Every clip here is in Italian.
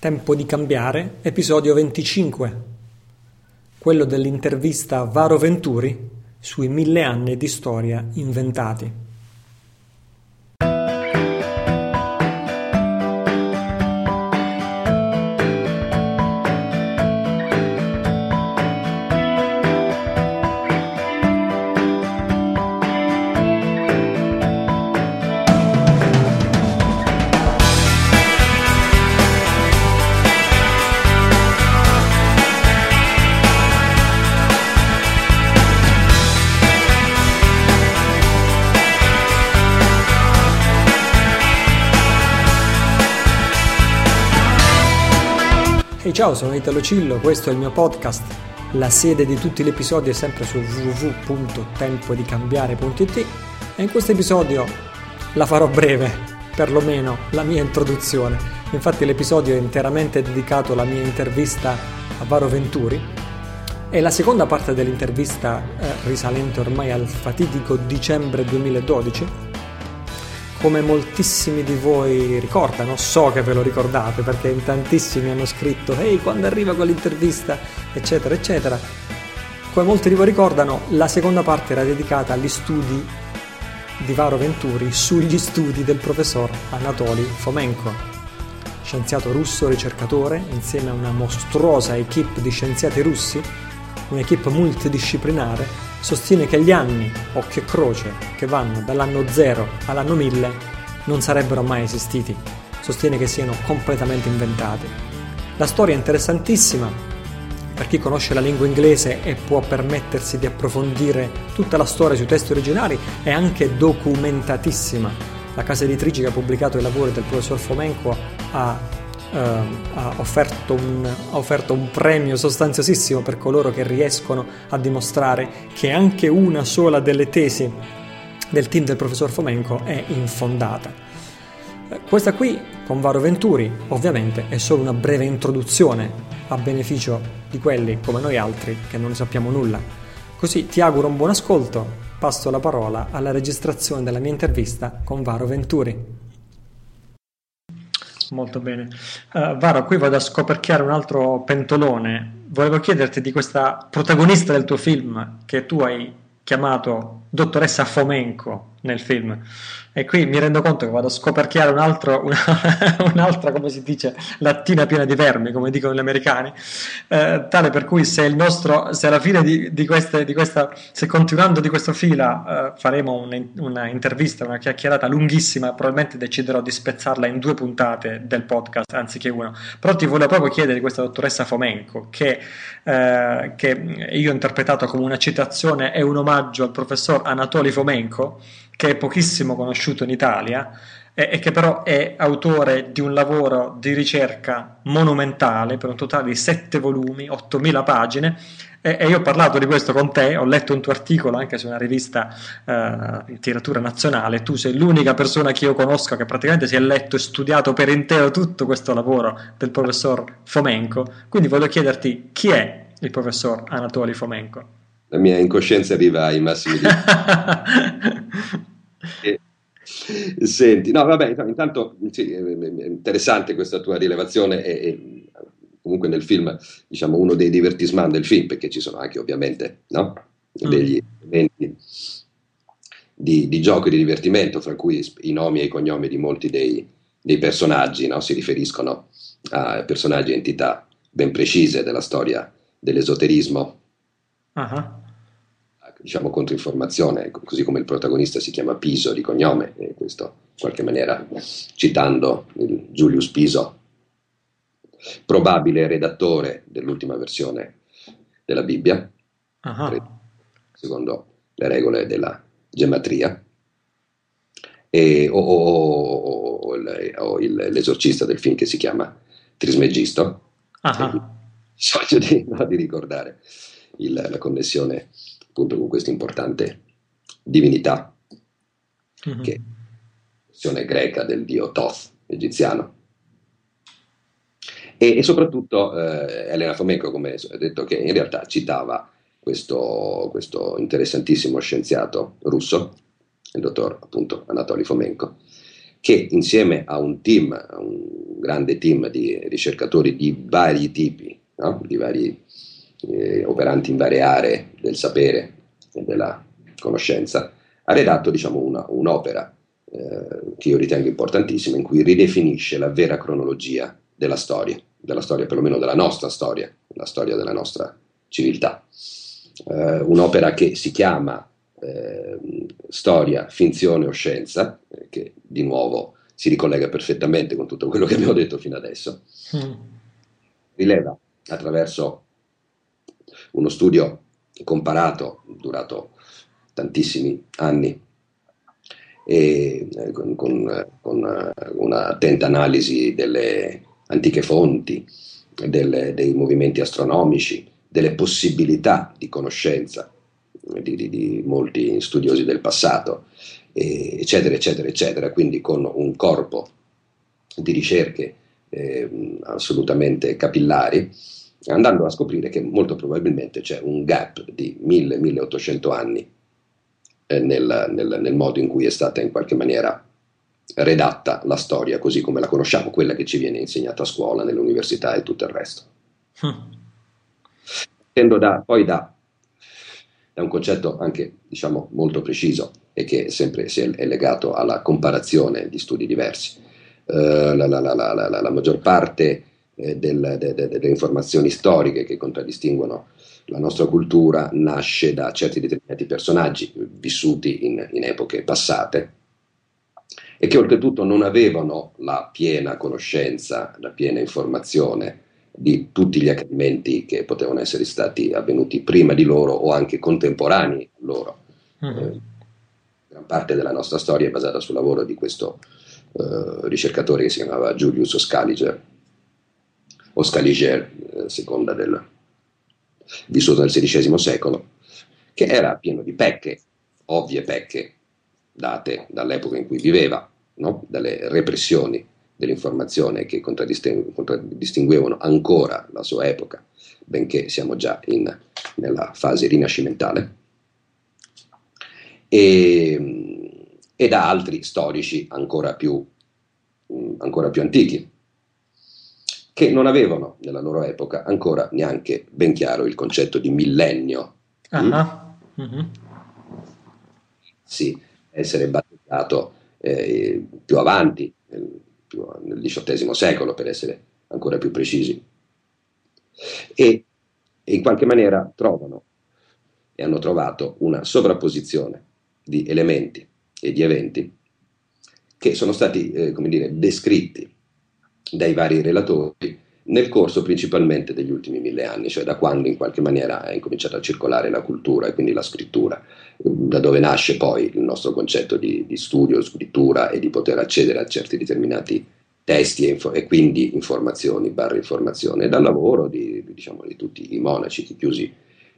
Tempo di cambiare, episodio 25, quello dell'intervista a Varo Venturi sui mille anni di storia inventati. Ciao, sono Italo Cillo, questo è il mio podcast. La sede di tutti gli episodi è sempre su www.tempodicambiare.it e in questo episodio la farò breve, perlomeno la mia introduzione. Infatti l'episodio è interamente dedicato alla mia intervista a Varo Venturi e la seconda parte dell'intervista eh, risalente ormai al fatidico dicembre 2012 come moltissimi di voi ricordano, so che ve lo ricordate perché in tantissimi hanno scritto ehi quando arriva quell'intervista? eccetera eccetera, come molti di voi ricordano la seconda parte era dedicata agli studi di Varo Venturi sugli studi del professor Anatoli Fomenko, scienziato russo ricercatore insieme a una mostruosa equip di scienziati russi, un'equipe multidisciplinare sostiene che gli anni, occhio e croce, che vanno dall'anno 0 all'anno 1000 non sarebbero mai esistiti. Sostiene che siano completamente inventati. La storia è interessantissima per chi conosce la lingua inglese e può permettersi di approfondire tutta la storia sui testi originali è anche documentatissima. La casa editrice che ha pubblicato i lavori del professor Fomenko ha Uh, ha, offerto un, ha, offerto un, premio sostanziosissimo per coloro che riescono a dimostrare che anche una sola delle tesi del team del professor Fomenko è infondata. Uh, questa qui, con Varo Venturi, ovviamente è solo una breve introduzione a beneficio di quelli come noi altri che non ne sappiamo nulla. Così ti auguro un buon ascolto, passo la parola alla registrazione della mia intervista con Varo Venturi. Molto bene. Uh, Varo, qui vado a scoperchiare un altro pentolone. Volevo chiederti di questa protagonista del tuo film che tu hai chiamato dottoressa Fomenko nel film. E qui mi rendo conto che vado a scoperchiare un altro, una, un'altra, come si dice, lattina piena di vermi, come dicono gli americani, eh, tale per cui se, il nostro, se alla fine di, di, queste, di questa, se continuando di questa fila eh, faremo un, una una chiacchierata lunghissima, probabilmente deciderò di spezzarla in due puntate del podcast anziché una. Però ti volevo proprio chiedere di questa dottoressa Fomenko, che, eh, che io ho interpretato come una citazione e un omaggio al professor Anatoli Fomenko, che è pochissimo conosciuto in Italia e, e, che però è autore di un lavoro di ricerca monumentale per un totale di sette volumi, 8000 pagine e, io ho parlato di questo con te, ho letto un tuo articolo anche su una rivista eh, di tiratura nazionale, tu sei l'unica persona che io conosco che praticamente si è letto e studiato per intero tutto questo lavoro del professor Fomenko, quindi voglio chiederti chi è il professor Anatoli Fomenko? La mia incoscienza arriva ai massimi e, senti, no, vabbè, intanto sì, è interessante questa tua rilevazione e, e, comunque nel film, diciamo, uno dei divertisman del film, perché ci sono anche ovviamente no? Mm. degli elementi di, di, gioco e di divertimento, fra cui i nomi e i cognomi di molti dei, dei personaggi no? si riferiscono a personaggi e entità ben precise della storia dell'esoterismo uh-huh. diciamo controinformazione, così come il protagonista si chiama Piso di cognome, e questo in qualche maniera citando Julius Piso, probabile redattore dell'ultima versione della Bibbia, uh-huh. secondo le regole della gematria, e, o, o, o, o il, l'esorcista del film che si chiama Trismegisto. Uh-huh. Sogno di, no, di ricordare il, la connessione appunto con questa importante divinità, mm-hmm. che è la versione greca del dio Thoth, egiziano. E, e soprattutto eh, Elena Fomenko, come ho detto, che in realtà citava questo, questo interessantissimo scienziato russo, il dottor appunto Anatoly Fomenko, che insieme a un team, a un grande team di ricercatori di vari tipi, no? di vari eh, operanti in varie aree del sapere e della conoscenza, ha redatto diciamo, una, un'opera eh, che io ritengo importantissima in cui ridefinisce la vera cronologia della storia, della storia perlomeno della nostra storia, la storia della nostra civiltà. Eh, un'opera che si chiama eh, Storia, finzione o scienza, eh, che di nuovo si ricollega perfettamente con tutto quello che abbiamo detto fino adesso, mm. rileva attraverso uno studio comparato durato tantissimi anni e eh, con, con, con un'attenta analisi delle antiche fonti, delle, dei movimenti astronomici, delle possibilità di conoscenza di, di, di molti studiosi del passato, eccetera, eccetera, eccetera, quindi con un corpo di ricerche eh, assolutamente capillari, andando a scoprire che molto probabilmente c'è un gap di 1000-1800 anni eh, nel, nel, nel modo in cui è stata in qualche maniera redatta la storia così come la conosciamo, quella che ci viene insegnata a scuola, nell'università e tutto il resto. Hm. Tendo da, poi da, da, un concetto anche diciamo, molto preciso e che sempre è legato alla comparazione di studi diversi. Uh, la, la, la, la, maggior parte eh, del, de, de, delle informazioni storiche che contraddistinguono la nostra cultura nasce da certi determinati personaggi vissuti in, in epoche passate e che oltretutto non avevano la piena conoscenza, la piena informazione di tutti gli accadimenti che potevano essere stati avvenuti prima di loro o anche contemporanei loro. Mm-hmm. Eh, gran parte della nostra storia è basata sul lavoro di questo eh, ricercatore che si chiamava Julius Scaliger, Scaliger, eh, seconda del vissuto nel XVI secolo, che era pieno di pecche, ovvie pecche, date dall'epoca in cui viveva, no? dalle repressioni dell'informazione che contraddistinguevano ancora la sua epoca, benché siamo già in, nella fase rinascimentale, e, e da altri storici ancora più, ancora più antichi, che non avevano nella loro epoca ancora neanche ben chiaro il concetto di millennio. Uh-huh. Mm-hmm. Sì, essere battezzato eh, più avanti, nel, più, nel XVIII secolo per essere ancora più precisi. E, e in qualche maniera trovano e hanno trovato una sovrapposizione di elementi e di eventi che sono stati, eh, come dire, descritti dai vari relatori nel corso principalmente degli ultimi mille anni, cioè da quando in qualche maniera è incominciata a circolare la cultura e quindi la scrittura, da dove nasce poi il nostro concetto di, di studio, scrittura e di poter accedere a certi determinati testi e, info- e quindi informazioni, barra informazione, dal lavoro di, diciamo, di tutti i monaci chiusi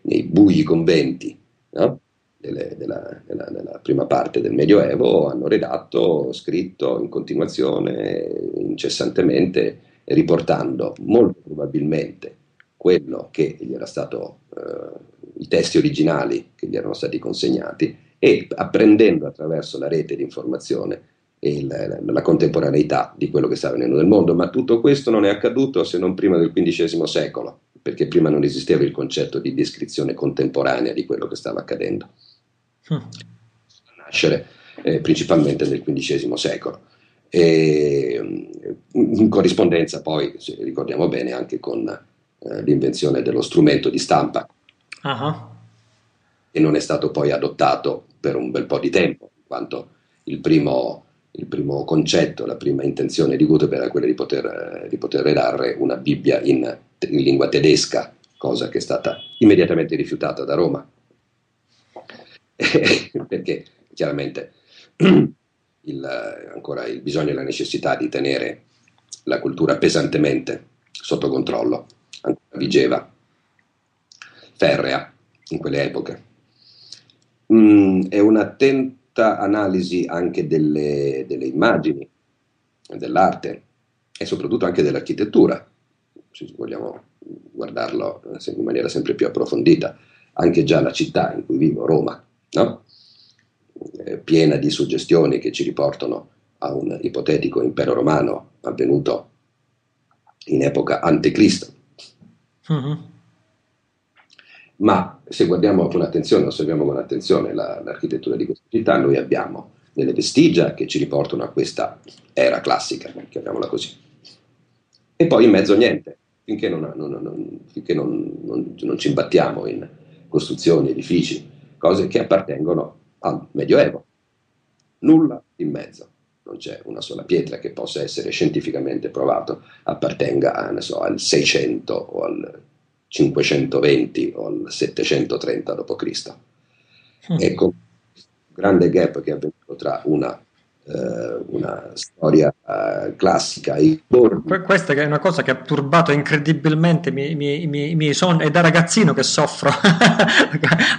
nei bui conventi no? Delle, della, della, della, prima parte del Medioevo hanno redatto, scritto in continuazione, incessantemente, riportando molto probabilmente quello che gli era stato, eh, i testi originali che gli erano stati consegnati e apprendendo attraverso la rete di informazione e la, la, contemporaneità di quello che stava avvenendo nel mondo, ma tutto questo non è accaduto se non prima del XV secolo, perché prima non esisteva il concetto di descrizione contemporanea di quello che stava accadendo. Mm. Nascere eh, principalmente nel XV secolo e in corrispondenza poi, se ricordiamo bene, anche con eh, l'invenzione dello strumento di stampa, uh-huh. che non è stato poi adottato per un bel po' di tempo, in quanto il primo, il primo concetto, la prima intenzione di Gutenberg era quella di poter, di poter redare una Bibbia in, in lingua tedesca, cosa che è stata immediatamente rifiutata da Roma, perché chiaramente il, ancora il bisogno e la necessità di tenere la cultura pesantemente sotto controllo, ancora vigeva, ferrea in quelle epoche. Mm, è un'attenta analisi anche delle, delle immagini, dell'arte e soprattutto anche dell'architettura, se vogliamo guardarlo in maniera sempre più approfondita, anche già la città in cui vivo, Roma, no? Eh, piena di suggestioni che ci riportano a un ipotetico impero romano avvenuto in epoca antecristo. Uh-huh. Ma se guardiamo con attenzione, osserviamo con attenzione la, l'architettura di questa città, noi abbiamo delle vestigia che ci riportano a questa era classica, chiamiamola così. E poi in mezzo niente, finché non, non, non, finché non ci imbattiamo in costruzioni, edifici, cose che appartengono al Medioevo. Nulla in mezzo. Non c'è una sola pietra che possa essere scientificamente provato appartenga so, al 600 o al 520 o al 730 d.C. Mm. Ecco, grande gap che è avvenuto tra una una storia uh, classica. Questa è una cosa che ha turbato incredibilmente i miei, miei, miei, miei sogni, è da ragazzino che soffro,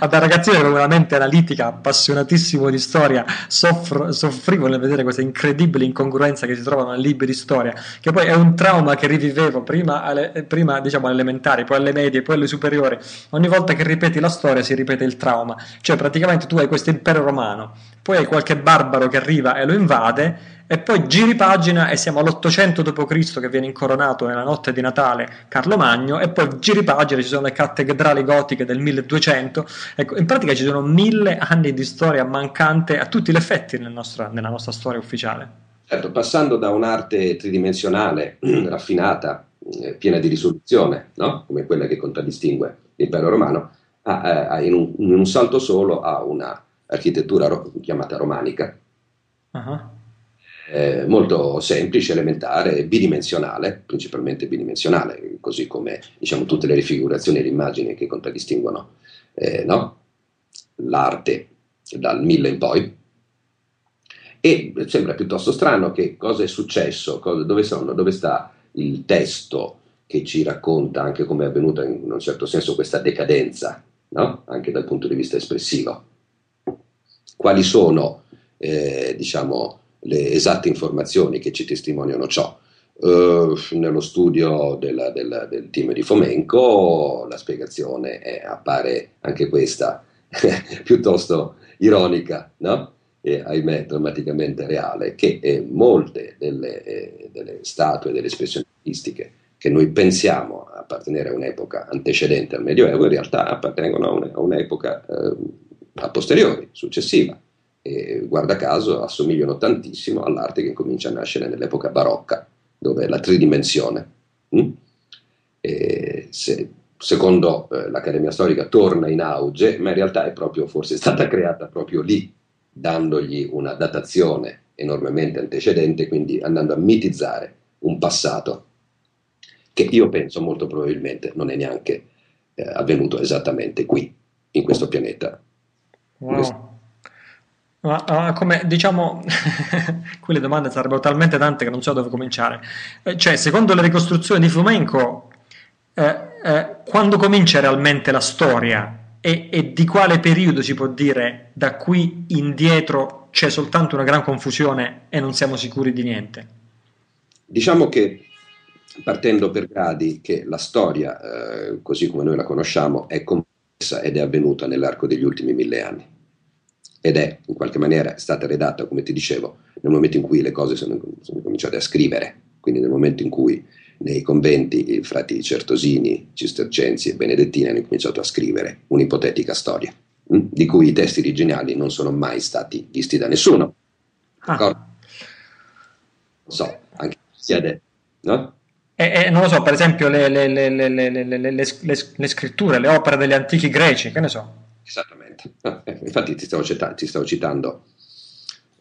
da ragazzino ero veramente analitica, appassionatissimo di storia, soffro, soffrivo nel vedere queste incredibili incongruenze che si trovano nei libri di storia, che poi è un trauma che rivivevo prima, alle, prima diciamo alle elementari, poi alle medie, poi alle superiori. Ogni volta che ripeti la storia si ripete il trauma, cioè praticamente tu hai questo impero romano, poi hai qualche barbaro che arriva e lo invade e poi giri pagina e siamo all'800 d.C. che viene incoronato nella notte di Natale Carlo Magno e poi giri pagina ci sono le cattedrali gotiche del 1200 ecco, in pratica ci sono mille anni di storia mancante a tutti gli effetti nel nostro, nella nostra storia ufficiale certo, passando da un'arte tridimensionale raffinata eh, piena di risoluzione no? come quella che contraddistingue l'impero romano a, a, in, un, in un salto solo a una architettura ro- chiamata romanica, uh-huh. eh, molto semplice, elementare, bidimensionale, principalmente bidimensionale, così come diciamo, tutte le rifigurazioni e le immagini che contraddistinguono eh, no? l'arte dal mille in poi. E sembra piuttosto strano che cosa è successo, cosa, dove, sono, dove sta il testo che ci racconta anche come è avvenuta in un certo senso questa decadenza, no? anche dal punto di vista espressivo quali sono eh, diciamo, le esatte informazioni che ci testimoniano ciò. Uh, nello studio della, della, del team di Fomenco la spiegazione è, appare anche questa piuttosto ironica, no? e ahimè drammaticamente reale, che eh, molte delle, eh, delle, statue, delle espressioni artistiche che noi pensiamo appartenere a un'epoca antecedente al Medioevo, in realtà appartengono a, un, a un'epoca eh, a posteriori, successiva. E guarda caso assomigliano tantissimo all'arte che comincia a nascere nell'epoca barocca, dove la tridimensione. Mm? Se, secondo eh, l'Accademia Storica torna in auge, ma in realtà è proprio forse stata creata proprio lì, dandogli una datazione enormemente antecedente, quindi andando a mitizzare un passato che io penso molto probabilmente non è neanche eh, avvenuto esattamente qui, in questo pianeta. Wow. Ma uh, come diciamo, qui le domande sarebbero talmente tante che non so dove cominciare. Eh, cioè, secondo le ricostruzioni di Fumenco, eh, eh, quando comincia realmente la storia e, e, di quale periodo si può dire da qui indietro c'è soltanto una gran confusione e non siamo sicuri di niente? Diciamo che partendo per gradi che la storia, eh, così come noi la conosciamo, è complessa ed è avvenuta nell'arco degli ultimi mille anni ed è in qualche maniera stata redatta, come ti dicevo, nel momento in cui le cose sono, sono cominciate a scrivere, quindi nel momento in cui nei conventi i frati certosini, cistercensi e benedettini hanno cominciato a scrivere un'ipotetica storia, mh? Hm, di cui i testi originali non sono mai stati visti da nessuno. Ah. Non so, anche chiede, no? E, e, non lo so, per esempio le, le, le, le, scritture, le opere degli antichi greci, che ne so. Esattamente Infatti ti stavo, citando, ti stavo citando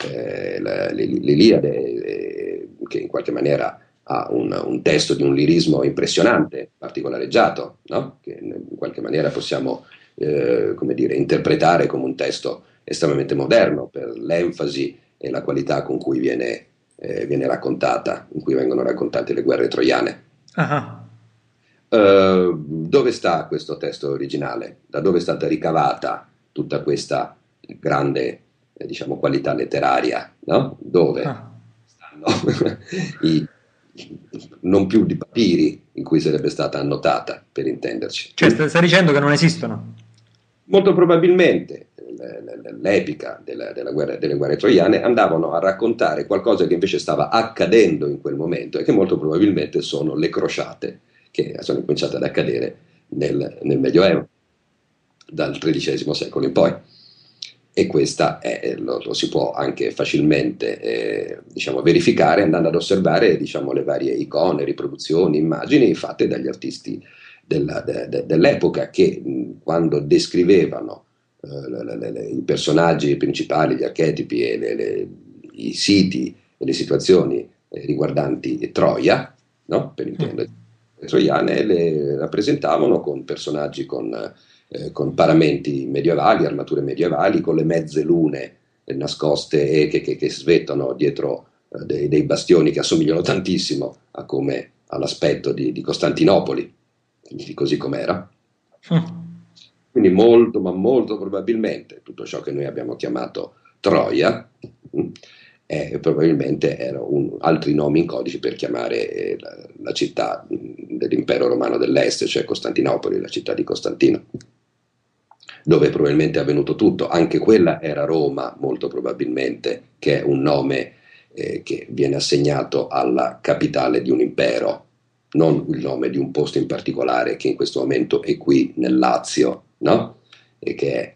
eh, l'Iliade, eh, che in qualche maniera ha un, un, testo di un lirismo impressionante, particolareggiato, no? che in qualche maniera possiamo eh, come dire, interpretare come un testo estremamente moderno per l'enfasi e la qualità con cui viene, eh, viene raccontata, in cui vengono raccontate le guerre troiane. Uh-huh. Uh, dove sta questo testo originale? Da dove è stata ricavata tutta questa grande eh, diciamo, qualità letteraria, no? dove ah. stanno i, non più di papiri in cui sarebbe stata annotata, per intenderci. Cioè, stai dicendo che non esistono? Molto probabilmente, l'epica della, della guerra, delle guerre troiane, andavano a raccontare qualcosa che invece stava accadendo in quel momento e che molto probabilmente sono le crociate che sono cominciate ad accadere nel, nel Medioevo, dal XIII secolo in poi. E questa è, lo, lo, si può anche facilmente eh, diciamo, verificare andando ad osservare diciamo, le varie icone, riproduzioni, immagini fatte dagli artisti della, de, de, dell'epoca che quando descrivevano eh, le, le, le, i personaggi principali, gli archetipi e i siti e le situazioni eh, riguardanti Troia, no? per intendere troiane, le rappresentavano con personaggi con, eh, con, paramenti medievali, armature medievali, con le mezze lune nascoste e che, che, che svettano dietro eh, dei, dei, bastioni che assomigliano tantissimo a come all'aspetto di, di Costantinopoli, così com'era. Quindi molto, ma molto probabilmente tutto ciò che noi abbiamo chiamato Troia eh, probabilmente erano altri nomi in codice per chiamare eh, la, la, città dell'impero romano dell'est, cioè Costantinopoli, la città di Costantino, dove probabilmente è avvenuto tutto. Anche quella era Roma, molto probabilmente, che è un nome eh, che viene assegnato alla capitale di un impero, non il nome di un posto in particolare che in questo momento è qui nel Lazio, no? E che è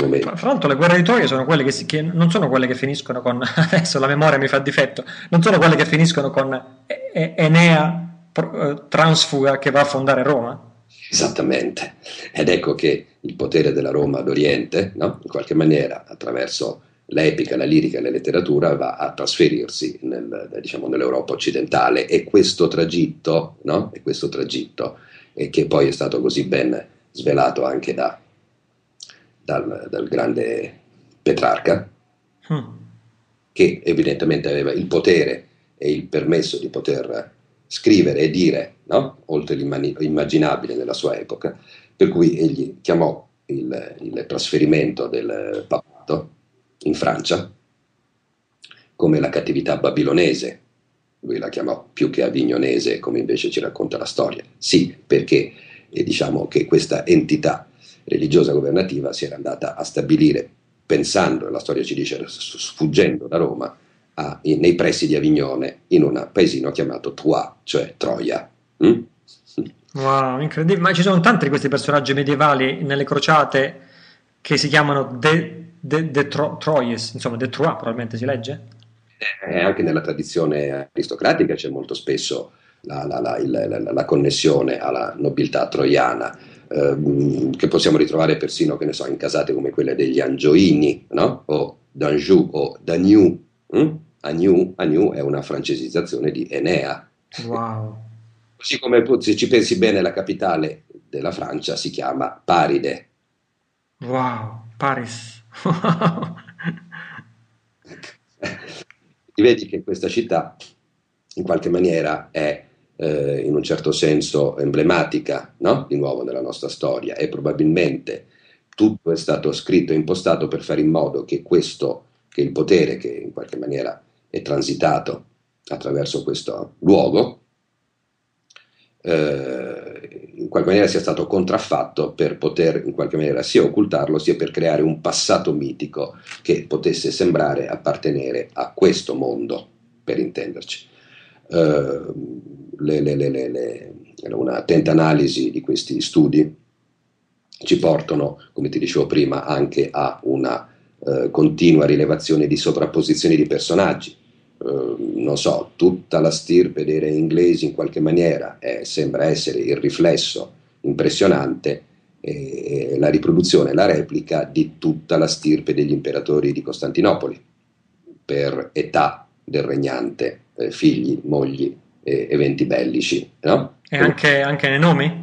momento. Fra l'altro le guerre di Troia sono quelle che, si, che, non sono quelle che finiscono con, adesso la memoria mi fa difetto, non sono quelle che finiscono con Enea eh, transfuga che va a fondare Roma? Esattamente, ed ecco che il potere della Roma d'Oriente, no? in qualche maniera, attraverso l'epica, la lirica e la letteratura, va a trasferirsi nel, diciamo, nell'Europa occidentale e questo tragitto, no? e questo tragitto e che poi è stato così ben svelato anche da, dal, dal, grande Petrarca, hmm. che evidentemente aveva il potere e il permesso di poter scrivere e dire, no? oltre l'immaginabile nella sua epoca, per cui egli chiamò il, il trasferimento del papato in Francia come la cattività babilonese, lui la chiamò più che avignonese, come invece ci racconta la storia. Sì, perché eh, diciamo che questa entità religiosa governativa si era andata a stabilire, pensando, la storia ci dice, sfuggendo da Roma, a, in, nei pressi di Avignone, in un paesino chiamato Troyes, cioè Troia. Mm? Wow, incredibile. Ma ci sono tanti di questi personaggi medievali nelle crociate che si chiamano De, de, de Tro, Troyes, insomma, De Troyes probabilmente si legge? E anche nella tradizione aristocratica c'è molto spesso la, la, la, la connessione alla nobiltà troiana ehm, che possiamo ritrovare persino, che ne so, in casate come quelle degli Angioini, no? o d'Anjou o d'Agnew. Hm? Agnew, Agnew è una francesizzazione di Enea. Wow. Così come se ci pensi bene, la capitale della Francia si chiama Paride. Wow, Paris. Vedi che questa città in qualche maniera è eh, in un certo senso emblematica, no? di nuovo nella nostra storia, e probabilmente tutto è stato scritto e impostato per fare in modo che questo, che il potere che in qualche maniera è transitato attraverso questo luogo, eh, in qualche maniera sia stato contraffatto per poter in qualche maniera sia occultarlo sia per creare un passato mitico che potesse sembrare appartenere a questo mondo, per intenderci. Eh, le, le, un'attenta analisi di questi studi ci portano, come ti dicevo prima, anche a una eh, continua rilevazione di sovrapposizioni di personaggi. Eh, non so, tutta la stirpe dei re inglesi in qualche maniera eh, sembra essere il riflesso impressionante la riproduzione, la replica di tutta la stirpe degli imperatori di Costantinopoli per età del regnante, eh, figli, mogli, eh, eventi bellici. No? E anche, anche, nei nomi?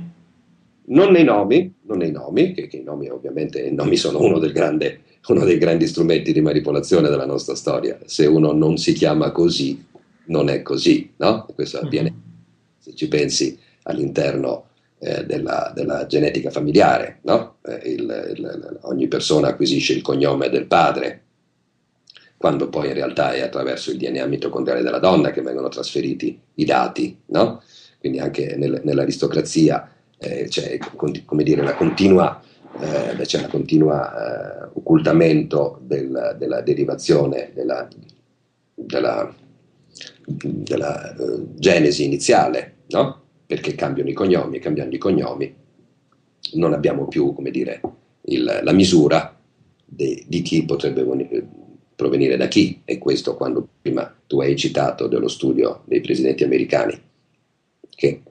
Non nei nomi, non nei nomi, che, che i nomi ovviamente i nomi sono uno, del grande, uno dei grandi strumenti di manipolazione della nostra storia. Se uno non si chiama così, non è così, no? Questo mhm. avviene, mm-hmm. se ci pensi, all'interno eh, della, della, genetica familiare, no? eh, il, il, ogni persona acquisisce il cognome del padre, quando poi in realtà è attraverso il DNA mitocondriale della donna che vengono trasferiti i dati, no? Quindi anche nel, nell'aristocrazia eh, c'è come dire, la continua eh, c'è un continuo eh, occultamento del, della derivazione della, della, della uh, genesi iniziale, no? perché cambiano i cognomi, cambiando i cognomi non abbiamo più, dire, il, la misura de, di chi potrebbe provenire da chi, e questo quando prima tu hai citato dello studio dei presidenti americani, che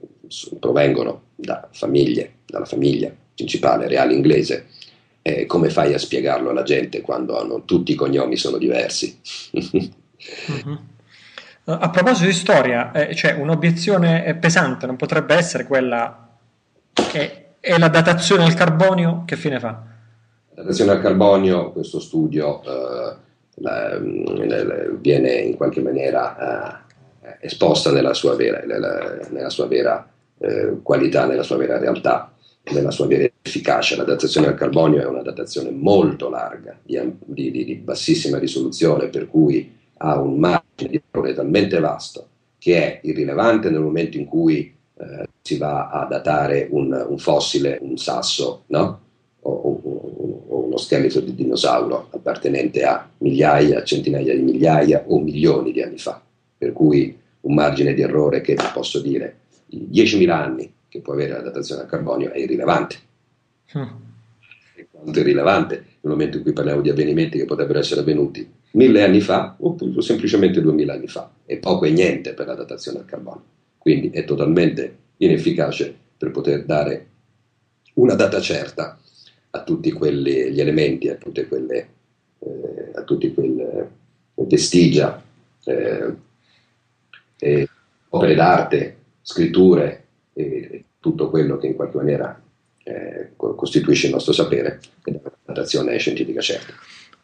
provengono da famiglie, dalla famiglia principale reale inglese, eh, come fai a spiegarlo alla gente quando hanno, tutti i cognomi sono diversi? mm-hmm. A proposito di storia, eh, cioè un'obiezione pesante non potrebbe essere quella che è la datazione al carbonio, che fine fa? La datazione al carbonio, questo studio eh, la, la, viene in qualche maniera eh, esposta nella sua vera, nella, nella sua vera eh, qualità, nella sua vera realtà, nella sua vera efficacia. La datazione al carbonio è una datazione molto larga, di, di, di bassissima risoluzione, per cui ha un margine di errore talmente vasto che è irrilevante nel momento in cui eh, si va a datare un, un fossile, un sasso, no? o, o, scheletro di dinosauro appartenente a migliaia, centinaia di migliaia o milioni di anni fa. Per cui un margine di errore che posso dire 10.000 anni che può avere la datazione al carbonio è irrilevante. Mm. È quanto irrilevante nel momento in cui parliamo di avvenimenti che potrebbero essere avvenuti mille anni fa oppure semplicemente duemila anni fa. È poco e niente per la datazione al carbonio quindi è totalmente inefficace per poter dare una data certa a tutti quegli elementi, a tutte quelle, eh, a tutti quelle vestigia, eh, eh, opere d'arte, scritture e tutto quello che in qualche maniera eh, costituisce il nostro sapere è una datazione scientifica certa.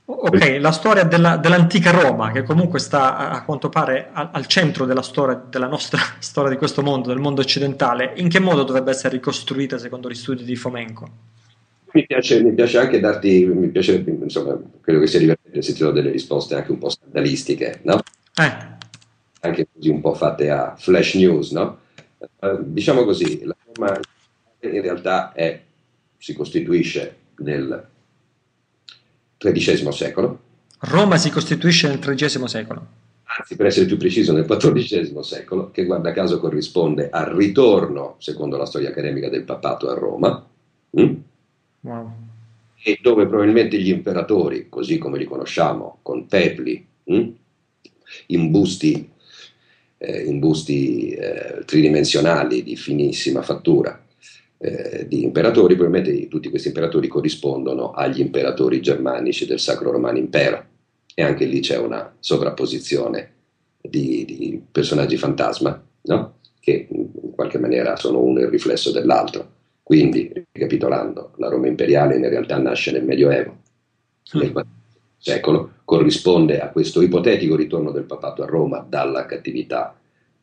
Ok, la storia della, dell'antica Roma, che comunque sta a, quanto pare al, al centro della storia, della nostra storia di questo mondo, del mondo occidentale, in che modo dovrebbe essere ricostruita secondo gli studi di Fomenko? Mi piace, mi piace anche darti, mi piace, insomma, credo che sia divertente se ti do delle risposte anche un po' scandalistiche, no? Eh. Anche così un po' fatte a flash news, no? Uh, diciamo così, la Roma in realtà è, si costituisce nel XIII secolo. Roma si costituisce nel XIII secolo. Anzi, per essere più preciso, nel XIV secolo, che guarda caso corrisponde al ritorno, secondo la storia accademica, del papato a Roma. Mm? Wow. E dove probabilmente gli imperatori, così come li conosciamo, con pepli, mm? imbusti, eh, imbusti eh, tridimensionali di finissima fattura, eh, di imperatori, probabilmente tutti questi imperatori corrispondono agli imperatori germanici del Sacro Romano Impero e anche lì c'è una sovrapposizione di, di personaggi fantasma, no? che in qualche maniera sono uno il riflesso dell'altro. Quindi, ricapitolando, la Roma imperiale in realtà nasce nel Medioevo, mm. nel XIV secolo, corrisponde a questo ipotetico ritorno del papato a Roma dalla cattività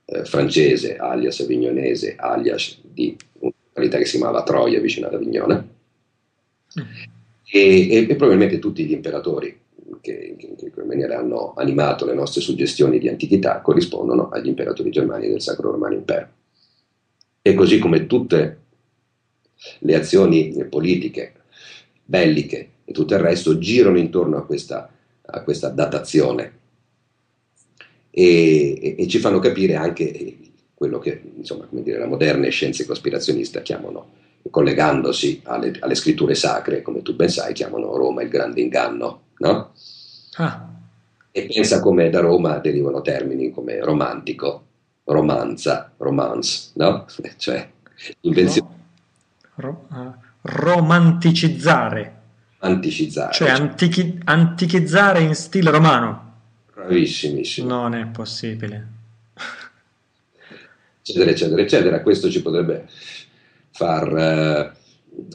eh, francese, alias avignonese, alias di un località che si chiamava Troia vicino ad Avignone, e, e, e, probabilmente tutti gli imperatori che, che, che in qualche maniera hanno animato le nostre suggestioni di antichità corrispondono agli imperatori germani del Sacro Romano Impero. E così come tutte le azioni politiche, belliche e tutto il resto girano intorno a questa, a questa datazione e, e, ci fanno capire anche quello che insomma, dire, la moderna scienze cospirazioniste chiamano, collegandosi alle, alle, scritture sacre, come tu ben sai, chiamano Roma il grande inganno, no? Ah. E pensa come da Roma derivano termini come romantico, romanza, romance, no? Cioè, invenzione. Ro- ro- uh, romanticizzare. Anticizzare. Cioè, antichi- antichizzare in stile romano. Bravissimissimo. Non è possibile eccetera, eccetera, eccetera. Questo ci potrebbe far eh,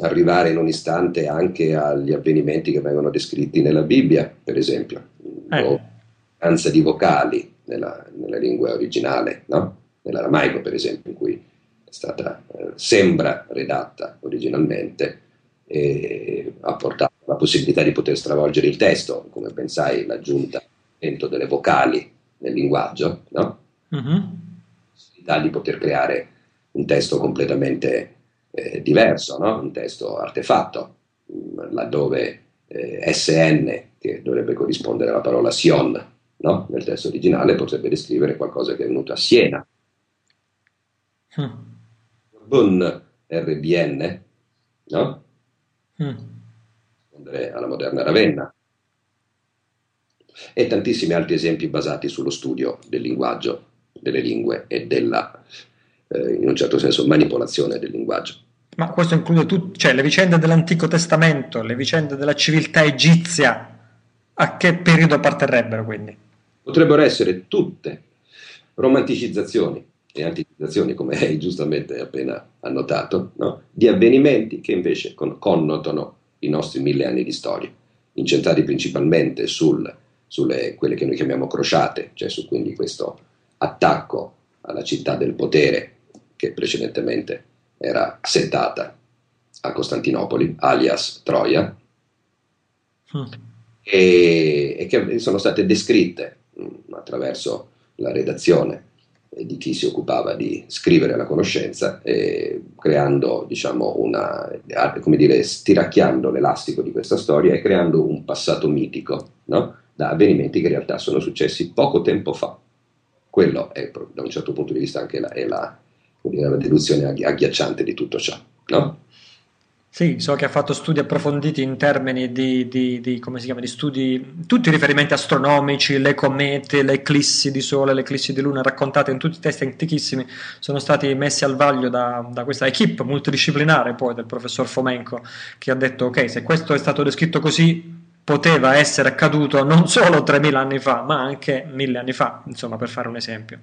arrivare in un istante anche agli avvenimenti che vengono descritti nella Bibbia, per esempio, eh. o anza di vocali nella, nella lingua originale, no? nell'aramaico, per esempio, in cui stata, eh, sembra redatta originalmente e ha portato la possibilità di poter stravolgere il testo, come ben sai, l'aggiunta delle vocali nel linguaggio, no? Possibilità di poter creare un testo completamente eh, diverso, no? un testo artefatto. laddove eh, SN, che dovrebbe corrispondere alla parola Sion, no? nel testo originale potrebbe descrivere qualcosa che è venuto a Siena. Mm. Bun RBN, no? Mm. Rispondere alla moderna Ravenna. E tantissimi altri esempi basati sullo studio del linguaggio, delle lingue e della, eh, in un certo senso, manipolazione del linguaggio. Ma questo include tutto, cioè le vicende dell'Antico Testamento, le vicende della civiltà egizia, a che periodo apparterrebbero quindi? Potrebbero essere tutte romanticizzazioni e anticizzazioni, come hai giustamente appena annotato, no? di avvenimenti che invece con- connotano i nostri mille anni di storia, incentrati principalmente sul, sulle quelle che noi chiamiamo crociate, cioè su quindi questo attacco alla città del potere che precedentemente era settata a Costantinopoli, alias Troia, mm. e, e, che sono state descritte mh, mm, attraverso la redazione di chi si occupava di scrivere la conoscenza, eh, creando, diciamo, una, come dire, stiracchiando l'elastico di questa storia e creando un passato mitico, no? da avvenimenti che in realtà sono successi poco tempo fa. Quello è, da un certo punto di vista, anche la, è la, la deduzione agghiacciante di tutto ciò. No? Sì, so che ha fatto studi approfonditi in termini di, di, di, come si chiama, di studi, tutti i riferimenti astronomici, le comete, le eclissi di Sole, le eclissi di Luna raccontate in tutti i testi antichissimi, sono stati messi al vaglio da, da questa equipe multidisciplinare poi del professor Fomenko, che ha detto ok, se questo è stato descritto così, poteva essere accaduto non solo 3000 anni fa, ma anche 1000 anni fa, insomma, per fare un esempio.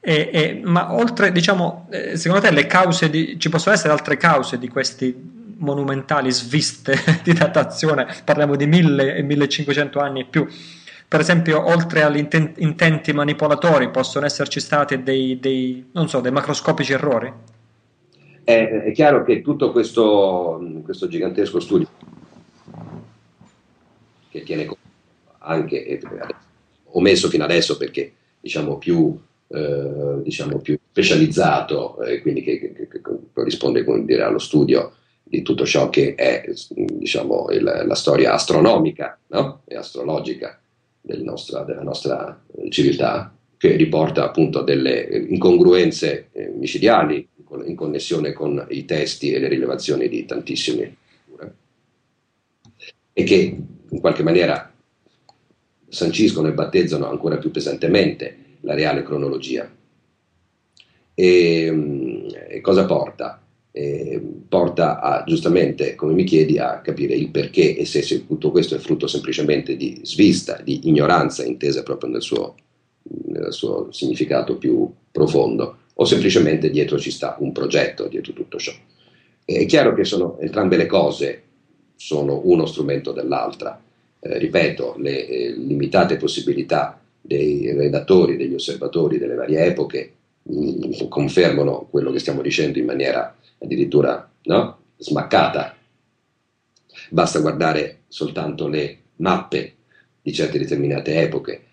E, e, ma oltre, diciamo, eh, secondo te di, ci possono essere altre cause di questi monumentali sviste di datazione, parliamo di 1000 e 1500 anni e più. Per esempio, oltre agli intenti manipolatori, possono esserci stati dei, dei, so, dei macroscopici errori? È, è, chiaro che tutto questo, questo gigantesco studio, che tiene anche, omesso fino adesso perché diciamo più eh, diciamo più specializzato, eh, quindi che, che, che corrisponde dire, allo studio di tutto ciò che è diciamo, il, la storia astronomica no? e astrologica del nostra, della nostra civiltà, che riporta appunto delle incongruenze eh, micidiali in connessione con i testi e le rilevazioni di tantissime culture e che in qualche maniera sanciscono e battezzano ancora più pesantemente la reale cronologia. E, e cosa porta? E porta a, giustamente, come mi chiedi, a capire il perché e se, se, tutto questo è frutto semplicemente di svista, di ignoranza intesa proprio nel suo, nel suo significato più profondo, o semplicemente dietro ci sta un progetto, dietro tutto ciò. È chiaro che sono entrambe le cose sono uno strumento dell'altra. Eh, ripeto, le eh, limitate possibilità dei redattori, degli osservatori delle varie epoche mm, confermano quello che stiamo dicendo in maniera addirittura no? smaccata. Basta guardare soltanto le mappe di certe determinate epoche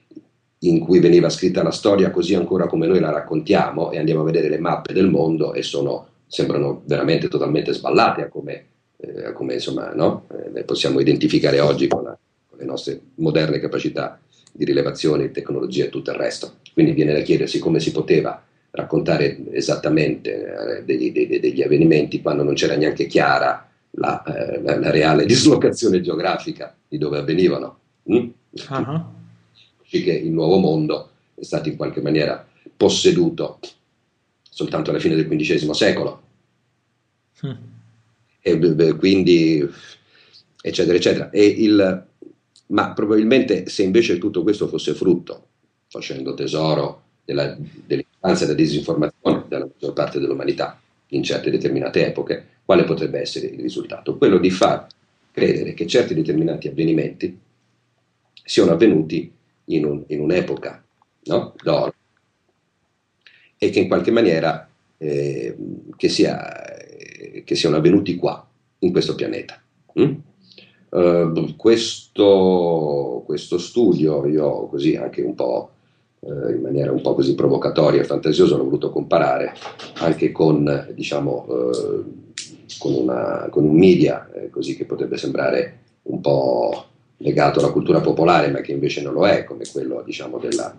in cui veniva scritta la storia così ancora come noi la raccontiamo e andiamo a vedere le mappe del mondo e sono, sembrano veramente totalmente sballate a come, eh, come insomma, no? eh, possiamo identificare oggi con, la, con le nostre moderne capacità di rilevazione, tecnologia e tutto il resto. Quindi viene da chiedersi come si poteva raccontare esattamente eh, degli, degli, degli, avvenimenti quando non c'era neanche chiara la, eh, la, la, reale dislocazione geografica di dove avvenivano. Mm? Uh-huh. Che il nuovo mondo è stato in qualche maniera posseduto soltanto alla fine del XV secolo. Mm. E quindi, eccetera, eccetera. E il, ma probabilmente se invece tutto questo fosse frutto, facendo tesoro della, dell'ignoranza e della disinformazione della maggior parte dell'umanità in certe determinate epoche, quale potrebbe essere il risultato? Quello di far credere che certi determinati avvenimenti siano avvenuti in, un, in un'epoca no? d'oro e che in qualche maniera eh, che, sia, eh, che siano avvenuti qua, in questo pianeta. Mm? Uh, questo, questo, studio io così anche un po' in maniera un po' così provocatoria e fantasiosa l'ho voluto comparare anche con diciamo uh, con, una, con un media eh, così che potrebbe sembrare un po' legato alla cultura popolare, ma che invece non lo è, come quello diciamo, della,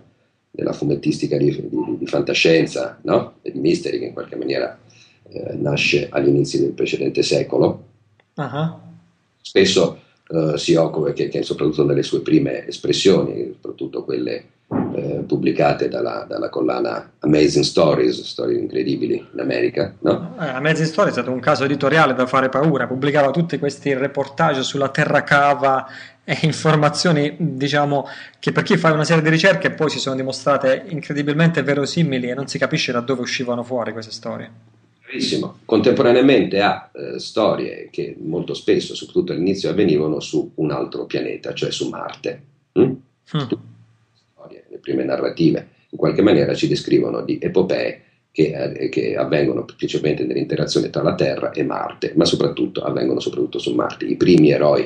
della fumettistica di, di, di fantascienza no? e di mystery, che in qualche maniera eh, nasce agli inizi del precedente secolo. Uh-huh. Spesso eh, si occupa, che, che, soprattutto nelle sue prime espressioni, soprattutto quelle eh, pubblicate dalla, dalla, collana Amazing Stories, storie incredibili in America. No? Eh, Amazing Stories è stato un caso editoriale da fare paura, pubblicava tutti questi reportage sulla terra cava e informazioni, diciamo, che per chi fa una serie di ricerche poi si sono dimostrate incredibilmente verosimili e non si capisce da dove uscivano fuori queste storie. Bravissimo. Contemporaneamente ha eh, storie che molto spesso, soprattutto all'inizio, avvenivano su un altro pianeta, cioè su Marte. Mm? Mm. Prime narrative, in qualche maniera ci descrivono di epopee che, eh, che, avvengono principalmente nell'interazione tra la Terra e Marte, ma soprattutto avvengono soprattutto su Marte. I primi eroi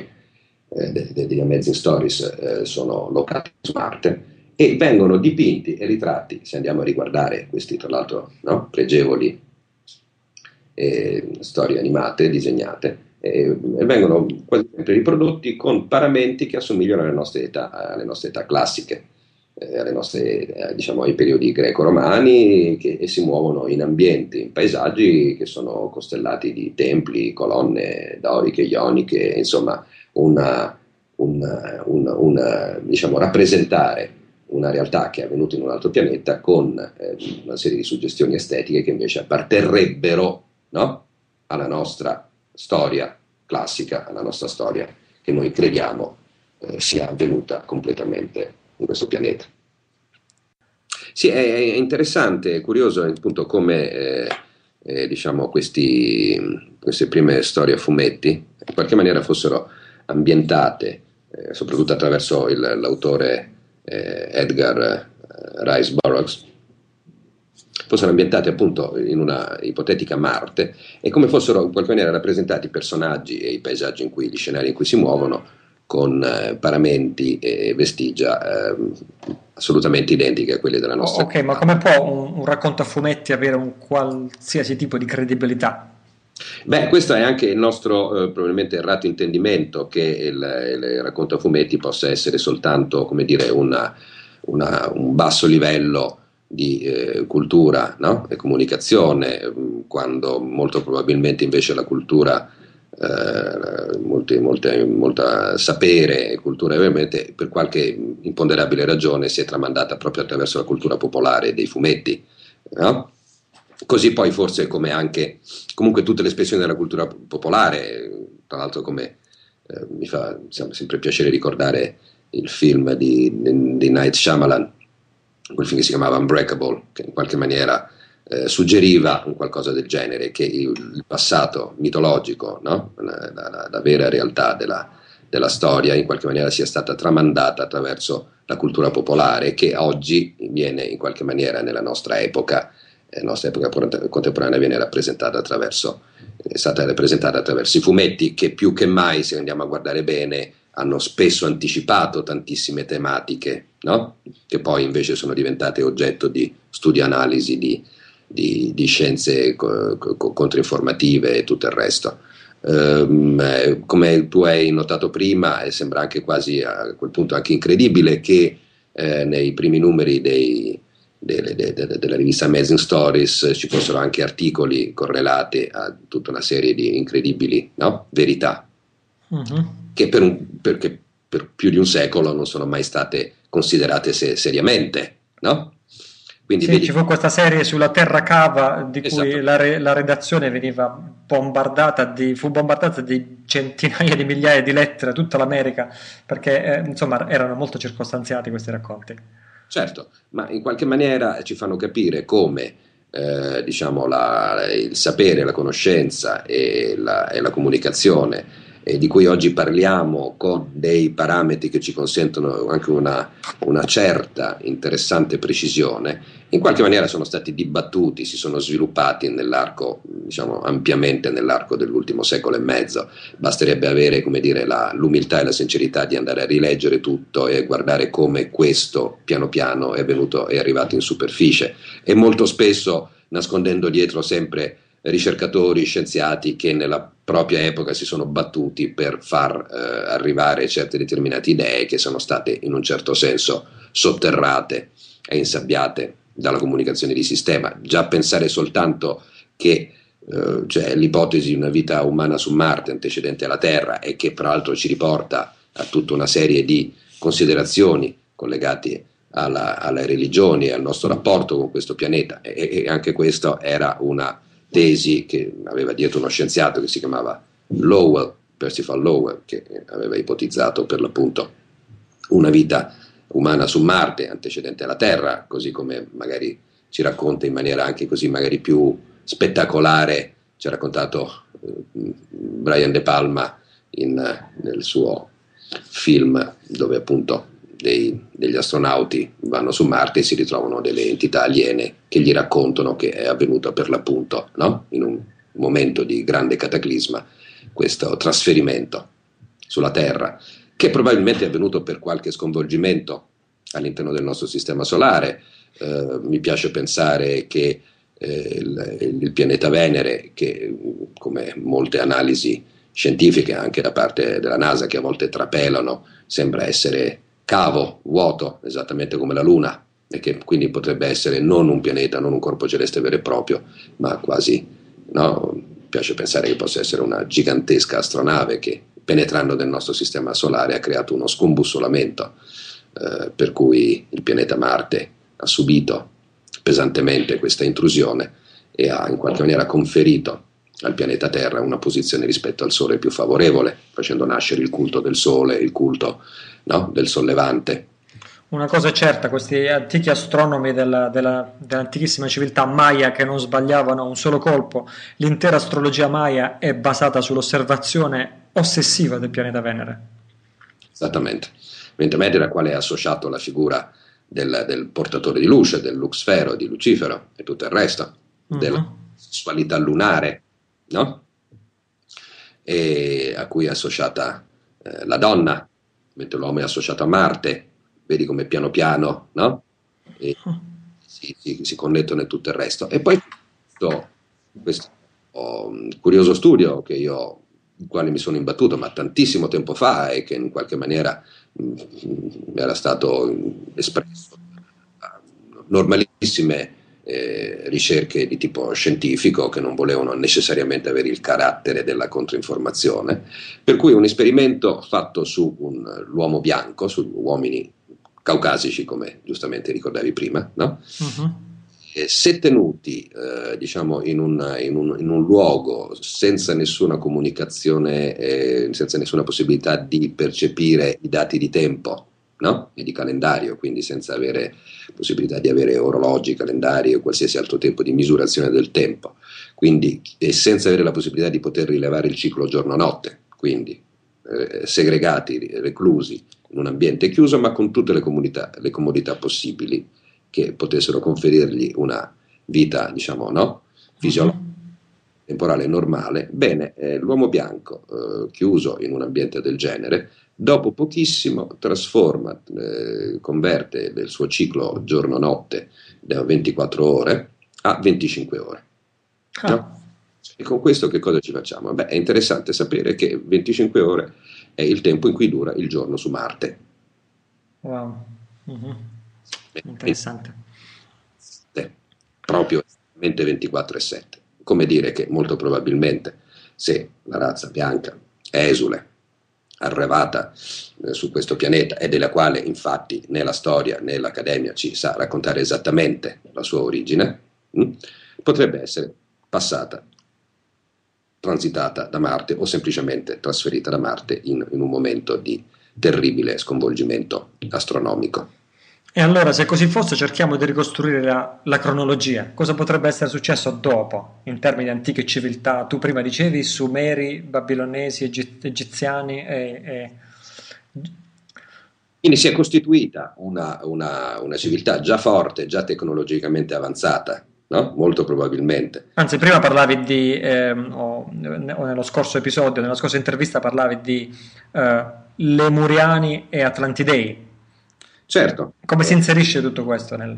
eh, degli Amazing Stories eh, sono locati su Marte e vengono dipinti e ritratti, se andiamo a riguardare questi tra l'altro no, pregevoli eh, storie animate, disegnate, e vengono quasi sempre riprodotti con paramenti che assomigliano alle nostre età, alle nostre età classiche, eh, alle nostre, eh, diciamo, ai periodi greco-romani che, e si muovono in ambienti, in paesaggi che sono costellati di templi, colonne doriche, ioniche, insomma una, una, una, una diciamo, rappresentare una realtà che è avvenuta in un altro pianeta con eh, una serie di suggestioni estetiche che invece apparterrebbero no? alla nostra storia classica, alla nostra storia che noi crediamo eh, sia avvenuta completamente in questo pianeta. Sì, è, interessante, è curioso appunto come eh, eh, diciamo questi, queste prime storie a fumetti in qualche maniera fossero ambientate, eh, soprattutto attraverso il, l'autore eh, Edgar eh, Rice Burroughs, fossero ambientate appunto in una ipotetica Marte e come fossero in qualche maniera rappresentati i personaggi e i paesaggi in cui, gli scenari in cui si muovono con eh, paramenti e vestigia eh, assolutamente identiche a quelli della nostra. ok, ma come può un, un racconto a fumetti avere un qualsiasi tipo di credibilità? Beh, questo è anche il nostro eh, probabilmente errato intendimento che il, il, racconto a fumetti possa essere soltanto, come dire, una, una, un basso livello di eh, cultura no? e comunicazione, mm, quando molto probabilmente invece la cultura, eh, molte, molte, molta sapere e cultura ovviamente per qualche imponderabile ragione si è tramandata proprio attraverso la cultura popolare dei fumetti. No? Così poi forse come anche comunque tutte le espressioni della cultura popolare, tra l'altro come eh, mi fa sempre piacere ricordare il film di, di, di Night Shyamalan, quel film che si chiamava Unbreakable, che in qualche maniera eh, suggeriva un qualcosa del genere, che il, il passato mitologico, no? la, la, la, vera realtà della, della, storia in qualche maniera sia stata tramandata attraverso la cultura popolare che oggi viene in qualche maniera nella nostra epoca, eh, nostra epoca contemporanea viene rappresentata attraverso, è stata rappresentata attraverso i fumetti che più che mai, se andiamo a guardare bene, hanno spesso anticipato tantissime tematiche, no? che poi invece sono diventate oggetto di studi analisi di, di, di scienze co- co- controinformative e tutto il resto. Um, come tu hai notato prima, e sembra anche quasi a quel punto anche incredibile che eh, nei primi numeri dei, de, de, de, della rivista Amazing Stories ci fossero anche articoli correlati a tutta una serie di incredibili no? verità. Mm-hmm che per, un, perché per più di un secolo non sono mai state considerate se, seriamente, no? Quindi sì, vedi... ci fu questa serie sulla terra cava di esatto. cui la, re, la, redazione veniva bombardata di, fu bombardata di centinaia di migliaia di lettere a tutta l'America perché eh, insomma erano molto circostanziati questi racconti. Certo, ma in qualche maniera ci fanno capire come eh, diciamo la, il sapere, la conoscenza e la, e la comunicazione eh, di cui oggi parliamo con dei parametri che ci consentono anche una, una, certa interessante precisione, in qualche maniera sono stati dibattuti, si sono sviluppati nell'arco, diciamo ampiamente nell'arco dell'ultimo secolo e mezzo. Basterebbe avere dire, la, l'umiltà e la sincerità di andare a rileggere tutto e guardare come questo piano piano è venuto è arrivato in superficie e molto spesso nascondendo dietro sempre ricercatori, scienziati che nella propria epoca si sono battuti per far eh, arrivare certe determinate idee che sono state in un certo senso sotterrate e insabbiate dalla comunicazione di sistema. Già pensare soltanto che eh, cioè l'ipotesi di una vita umana su Marte antecedente alla Terra e che peraltro ci riporta a tutta una serie di considerazioni collegate alla, alle religioni e al nostro rapporto con questo pianeta e, e anche questa era una tesi che aveva dietro uno scienziato che si chiamava Lowell, Percival Lowell, che aveva ipotizzato per l'appunto una vita umana su Marte antecedente alla Terra, così come magari ci racconta in maniera anche così magari più spettacolare, ci ha raccontato eh, Brian De Palma in, nel suo film dove appunto dei, degli astronauti vanno su Marte e si ritrovano delle entità aliene che gli raccontano che è avvenuto per l'appunto no? in un momento di grande cataclisma questo trasferimento sulla Terra che probabilmente è avvenuto per qualche sconvolgimento all'interno del nostro sistema solare. Eh, mi piace pensare che eh, il, il, pianeta Venere, che come molte analisi scientifiche anche da parte della NASA che a volte trapelano, sembra essere cavo, vuoto, esattamente come la Luna, e che quindi potrebbe essere non un pianeta, non un corpo celeste vero e proprio, ma quasi, no? Piace pensare che possa essere una gigantesca astronave che penetrando nel nostro sistema solare ha creato uno scombussolamento eh, per cui il pianeta Marte ha subito pesantemente questa intrusione e ha in qualche maniera conferito al pianeta Terra una posizione rispetto al Sole più favorevole, facendo nascere il culto del Sole, il culto no, del sollevante. Una cosa è certa, questi antichi astronomi della, della, dell'antichissima civiltà Maya che non sbagliavano un solo colpo, l'intera astrologia Maya è basata sull'osservazione ossessiva del pianeta Venere. Esattamente, evidentemente alla quale è associato la figura del, del, portatore di luce, del luxfero, di Lucifero e tutto il resto, uh-huh. della sessualità lunare, no? E a cui è associata eh, la donna, mentre l'uomo è associato a Marte, vedi come piano piano, no? Si, si, si connettono e tutto il resto. E poi questo, questo oh, curioso studio che io, in quale mi sono imbattuto, ma tantissimo tempo fa e che in qualche maniera mh, mm, era stato espresso normalissime eh, ricerche di tipo scientifico che non volevano necessariamente avere il carattere della controinformazione, per cui un esperimento fatto su un, l'uomo bianco, su uomini caucasici, come giustamente ricordavi prima, no? uh-huh. se tenuti eh, diciamo in un, in, un, in un, luogo senza nessuna comunicazione, eh, senza nessuna possibilità di percepire i dati di tempo no? e di calendario, quindi senza avere possibilità di avere orologi, calendari o qualsiasi altro tipo di misurazione del tempo, quindi e senza avere la possibilità di poter rilevare il ciclo giorno-notte, quindi eh, segregati, reclusi in un ambiente chiuso, ma con tutte le, comunità, le comodità possibili che potessero conferirgli una vita, diciamo, no? fisiologica, temporale normale. Bene, eh, l'uomo bianco, eh, chiuso in un ambiente del genere, dopo pochissimo trasforma, eh, converte il suo ciclo giorno-notte da 24 ore a 25 ore. Ah. No? E con questo che cosa ci facciamo? Beh, è interessante sapere che 25 ore è il tempo in cui dura il giorno su Marte. Wow, uh-huh. interessante. Eh, proprio 24 e 7. Come dire che molto probabilmente se la razza bianca esule, arrivata eh, su questo pianeta e della quale infatti né la storia né l'Accademia ci sa raccontare esattamente la sua origine, mh, hm, potrebbe essere passata transitata da Marte o semplicemente trasferita da Marte in, in un momento di terribile sconvolgimento astronomico. E allora, se così fosse, cerchiamo di ricostruire la, la, cronologia. Cosa potrebbe essere successo dopo, in termini di antiche civiltà? Tu prima dicevi Sumeri, Babilonesi, Egi- Egiziani e, e... Quindi si è costituita una, una, una civiltà già forte, già tecnologicamente avanzata, no? molto probabilmente. Anzi, prima parlavi di, ehm, o, o, nello scorso episodio, nella scorsa intervista parlavi di eh, Lemuriani e Atlantidei. Certo. Come si inserisce tutto questo nel...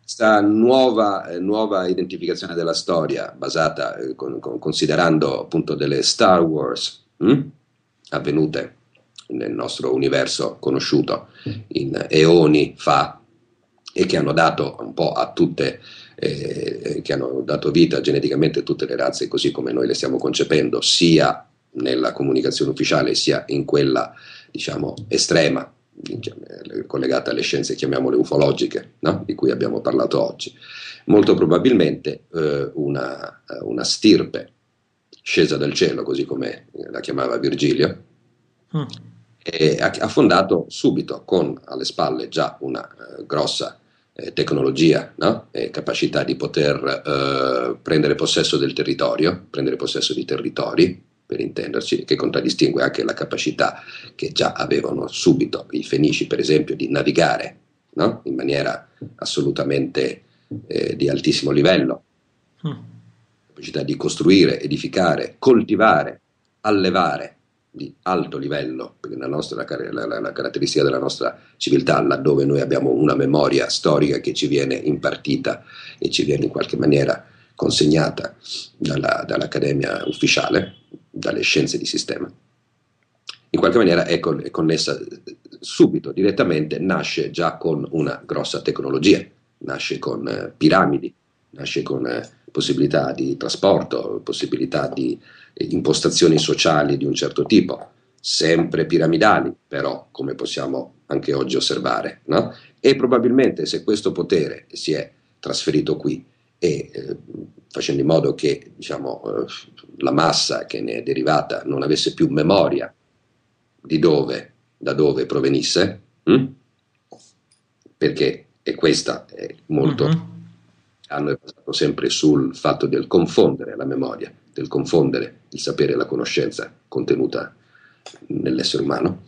questa nuova, eh, nuova, identificazione della storia basata, eh, con, con, considerando appunto delle Star Wars hm? avvenute nel nostro universo conosciuto in eoni fa e che hanno dato un po' a tutte, eh, che hanno dato vita geneticamente a tutte le razze così come noi le stiamo concependo, sia nella comunicazione ufficiale sia in quella diciamo estrema collegata alle scienze, chiamiamole ufologiche, no? di cui abbiamo parlato oggi. Molto probabilmente eh, una, una, stirpe scesa dal cielo, così come la chiamava Virgilio, mm. e ha, ha, fondato subito con alle spalle già una eh, grossa eh, tecnologia no? e capacità di poter eh, prendere possesso del territorio, prendere possesso di territori, per intenderci, che contraddistingue anche la capacità che già avevano subito i fenici, per esempio, di navigare no? in maniera assolutamente eh, di altissimo livello, mm. capacità di costruire, edificare, coltivare, allevare di alto livello, perché la, nostra, la, la, la, caratteristica della nostra civiltà, laddove noi abbiamo una memoria storica che ci viene impartita e ci viene in qualche maniera consegnata dalla, dall'Accademia ufficiale, dalle scienze di sistema, in qualche maniera è, con, è connessa subito, direttamente, nasce già con una grossa tecnologia, nasce con eh, piramidi, nasce con eh, possibilità di trasporto, possibilità di eh, impostazioni sociali di un certo tipo, sempre piramidali, però come possiamo anche oggi osservare, no? e probabilmente se questo potere si è trasferito qui e eh, facendo in modo che diciamo, eh, la massa che ne è derivata non avesse più memoria di dove, da dove provenisse, hm? perché e questa è molto, mm-hmm. hanno basato sempre sul fatto del confondere la memoria, del confondere il sapere e la conoscenza contenuta nell'essere umano,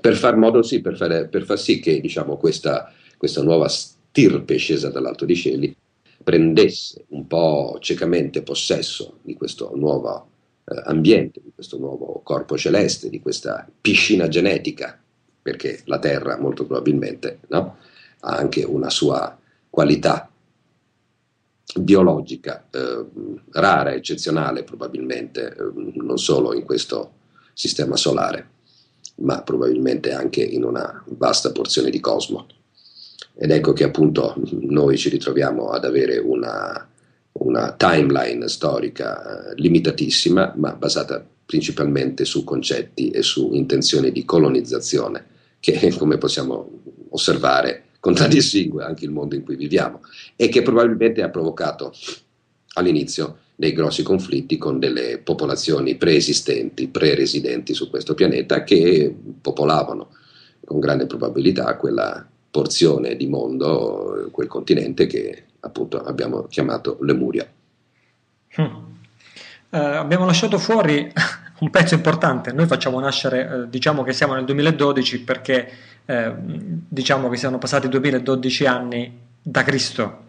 per far modo sì, per, fare, per far sì che diciamo, questa, questa nuova stirpe scesa dall'alto di cieli prendesse un po' ciecamente possesso di questo nuovo eh, ambiente, di questo nuovo corpo celeste, di questa piscina genetica, perché la Terra molto probabilmente no, ha anche una sua qualità biologica eh, rara, eccezionale probabilmente, eh, non solo in questo sistema solare, ma probabilmente anche in una vasta porzione di cosmo. Ed ecco che appunto noi ci ritroviamo ad avere una, una timeline storica eh, limitatissima, ma basata principalmente su concetti e su intenzioni di colonizzazione, che come possiamo osservare contraddistingue anche il mondo in cui viviamo e che probabilmente ha provocato all'inizio dei grossi conflitti con delle popolazioni preesistenti, pre-residenti su questo pianeta che popolavano con grande probabilità quella porzione di mondo, quel continente che appunto abbiamo chiamato Lemuria. Hmm. Eh, abbiamo lasciato fuori un pezzo importante, noi facciamo nascere, eh, diciamo che siamo nel 2012 perché eh, diciamo che siano passati 2012 anni da Cristo,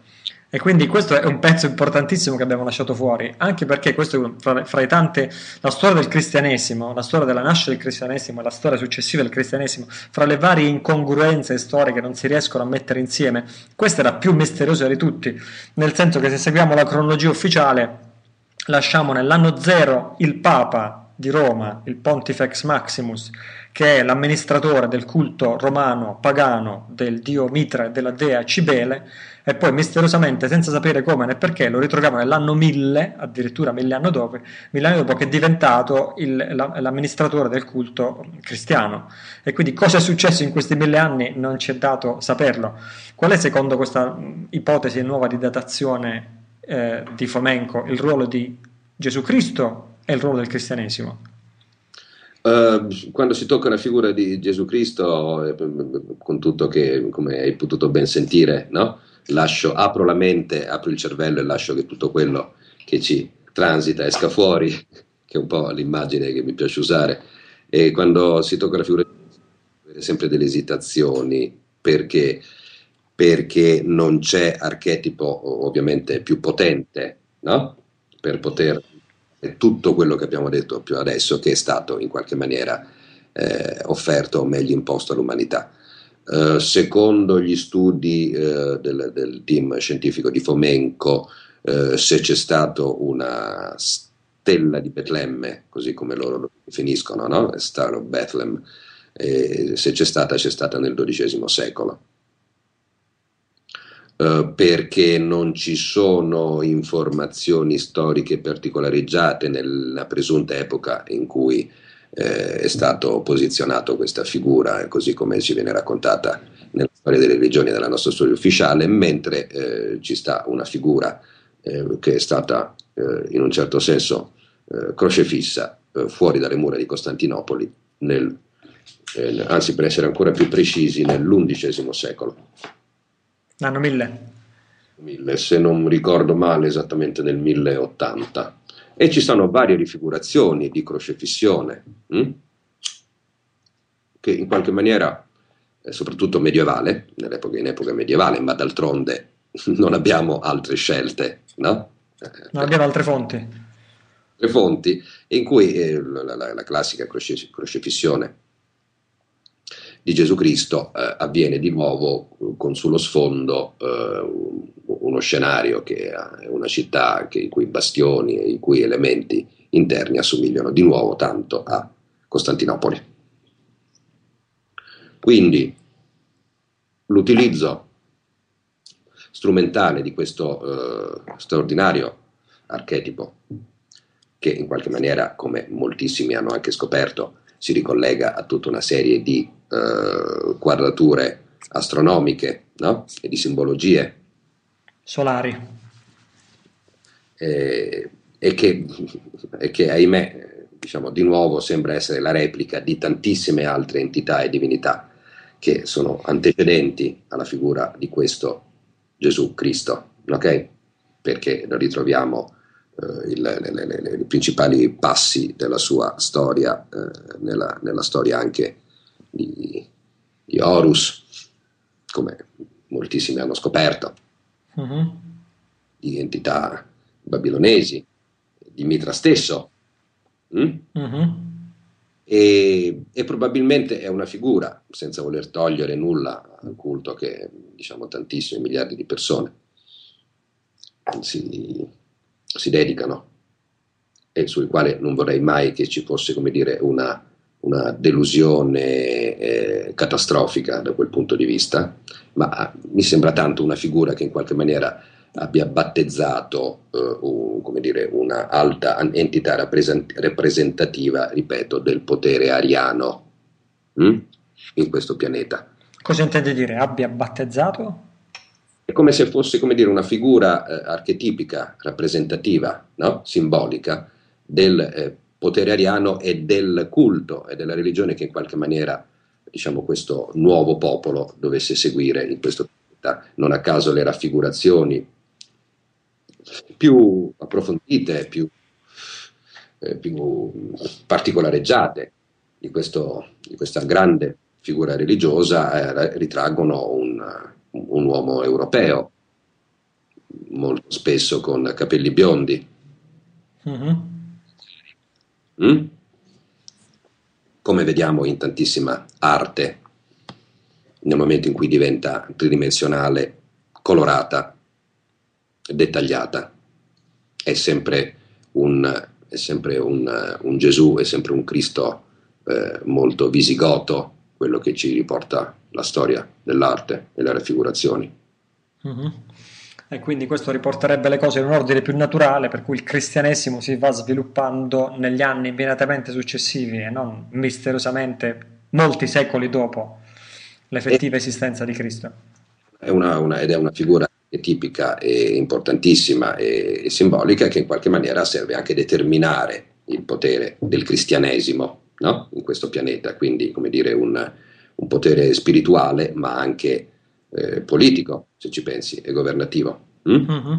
e quindi questo è un pezzo importantissimo che abbiamo lasciato fuori, anche perché questo fra, fra, le tante, la storia del cristianesimo, la storia della nascita del cristianesimo e la storia successiva del cristianesimo, fra le varie incongruenze storiche che non si riescono a mettere insieme, questa è la più misteriosa di tutti, nel senso che se seguiamo la cronologia ufficiale, lasciamo nell'anno zero il Papa di Roma, il Pontifex Maximus, che è l'amministratore del culto romano pagano del dio Mitra e della dea Cibele, e poi misteriosamente, senza sapere come né perché, lo ritroviamo nell'anno 1000, addirittura mille anni dopo, mille anni dopo che è diventato il, l'amministratore del culto cristiano. E quindi cosa è successo in questi mille anni non ci è dato saperlo. Qual è secondo questa ipotesi nuova di datazione eh, di Fomenko il ruolo di Gesù Cristo e il ruolo del cristianesimo? Uh, quando si tocca la figura di Gesù Cristo, eh, con tutto che, come hai potuto ben sentire, no? Lascio, apro la mente, apro il cervello e lascio che tutto quello che ci transita esca fuori, che è un po' l'immagine che mi piace usare. E quando si tocca la figura di sempre delle esitazioni, perché, perché non c'è archetipo ovviamente più potente no? per poter tutto quello che abbiamo detto più adesso, che è stato in qualche maniera eh, offerto o meglio imposto all'umanità. Uh, secondo gli studi uh, del, del, team scientifico di Fomenco, uh, se c'è stata una stella di Betlemme, così come loro lo definiscono, no? Star of Bethlehem, se c'è stata, c'è stata nel XII secolo. perché non ci sono informazioni storiche particolarizzate nella presunta epoca in cui eh, è stato posizionato questa figura, eh, così come ci viene raccontata nella storia delle religioni della nostra storia ufficiale, mentre eh, ci sta una figura eh, che è stata eh, in un certo senso eh, crocefissa fuori dalle mura di Costantinopoli, nel, anzi per essere ancora più precisi, nell'undicesimo secolo. L'anno 1000? 1000, se non ricordo male, esattamente nel 1080 e ci sono varie rifigurazioni di crocefissione hm? che in qualche maniera, eh, soprattutto medievale, nell'epoca, in epoca medievale, ma d'altronde non abbiamo altre scelte, no? Non abbiamo altre fonti. Le fonti in cui eh, la, la, la, classica croce, crocefissione di Gesù Cristo eh, avviene di nuovo con sullo sfondo eh, uno scenario che è una città che, i cui bastioni e i cui elementi interni assomigliano di nuovo tanto a Costantinopoli. Quindi l'utilizzo strumentale di questo eh, straordinario archetipo, che in qualche maniera, come moltissimi hanno anche scoperto, si ricollega a tutta una serie di eh, quadrature astronomiche no? e di simbologie solari. Eh, e, che, e, che, ahimè, diciamo, di nuovo sembra essere la replica di tantissime altre entità e divinità che sono antecedenti alla figura di questo Gesù Cristo, ok? Perché ritroviamo eh, i principali passi della sua storia, eh, nella, nella, storia anche di, di Horus, come moltissimi hanno scoperto uh-huh. di entità babilonesi, di Mitra stesso. Mm? Uh-huh. E, e, probabilmente è una figura, senza voler togliere nulla al culto che diciamo tantissimi miliardi di persone si, si dedicano e sul quale non vorrei mai che ci fosse come dire una, una delusione eh, catastrofica da quel punto di vista, ma mi sembra tanto una figura che in qualche maniera abbia battezzato eh, un, dire, una alta entità rappresentativa, ripeto, del potere ariano hm? in questo pianeta. Cosa intende dire? Abbia battezzato? È come se fosse come dire, una figura eh, archetipica, rappresentativa, no? simbolica del eh, potere ariano e del culto e della religione che in qualche maniera diciamo, questo nuovo popolo dovesse seguire in questo pianeta. Non a caso le raffigurazioni più approfondite, più, eh, più particolareggiate di, questo, di, questa grande figura religiosa eh, ritraggono un, un uomo europeo, molto spesso con capelli biondi. Mm-hmm. Mm? Come vediamo in tantissima arte, nel momento in cui diventa tridimensionale, colorata, dettagliata, è sempre un, è sempre un, un Gesù, è sempre un Cristo eh, molto visigoto, quello che ci riporta la storia dell'arte e le raffigurazioni. Mm-hmm. E quindi questo riporterebbe le cose in un ordine più naturale, per cui il cristianesimo si va sviluppando negli anni immediatamente successivi e non misteriosamente molti secoli dopo l'effettiva e esistenza di Cristo. È una, una, ed è una figura tipica e importantissima e, e, simbolica che in qualche maniera serve anche a determinare il potere del cristianesimo no? in questo pianeta, quindi come dire un, un potere spirituale ma anche eh, politico, se ci pensi, e governativo. Mm? Mm-hmm.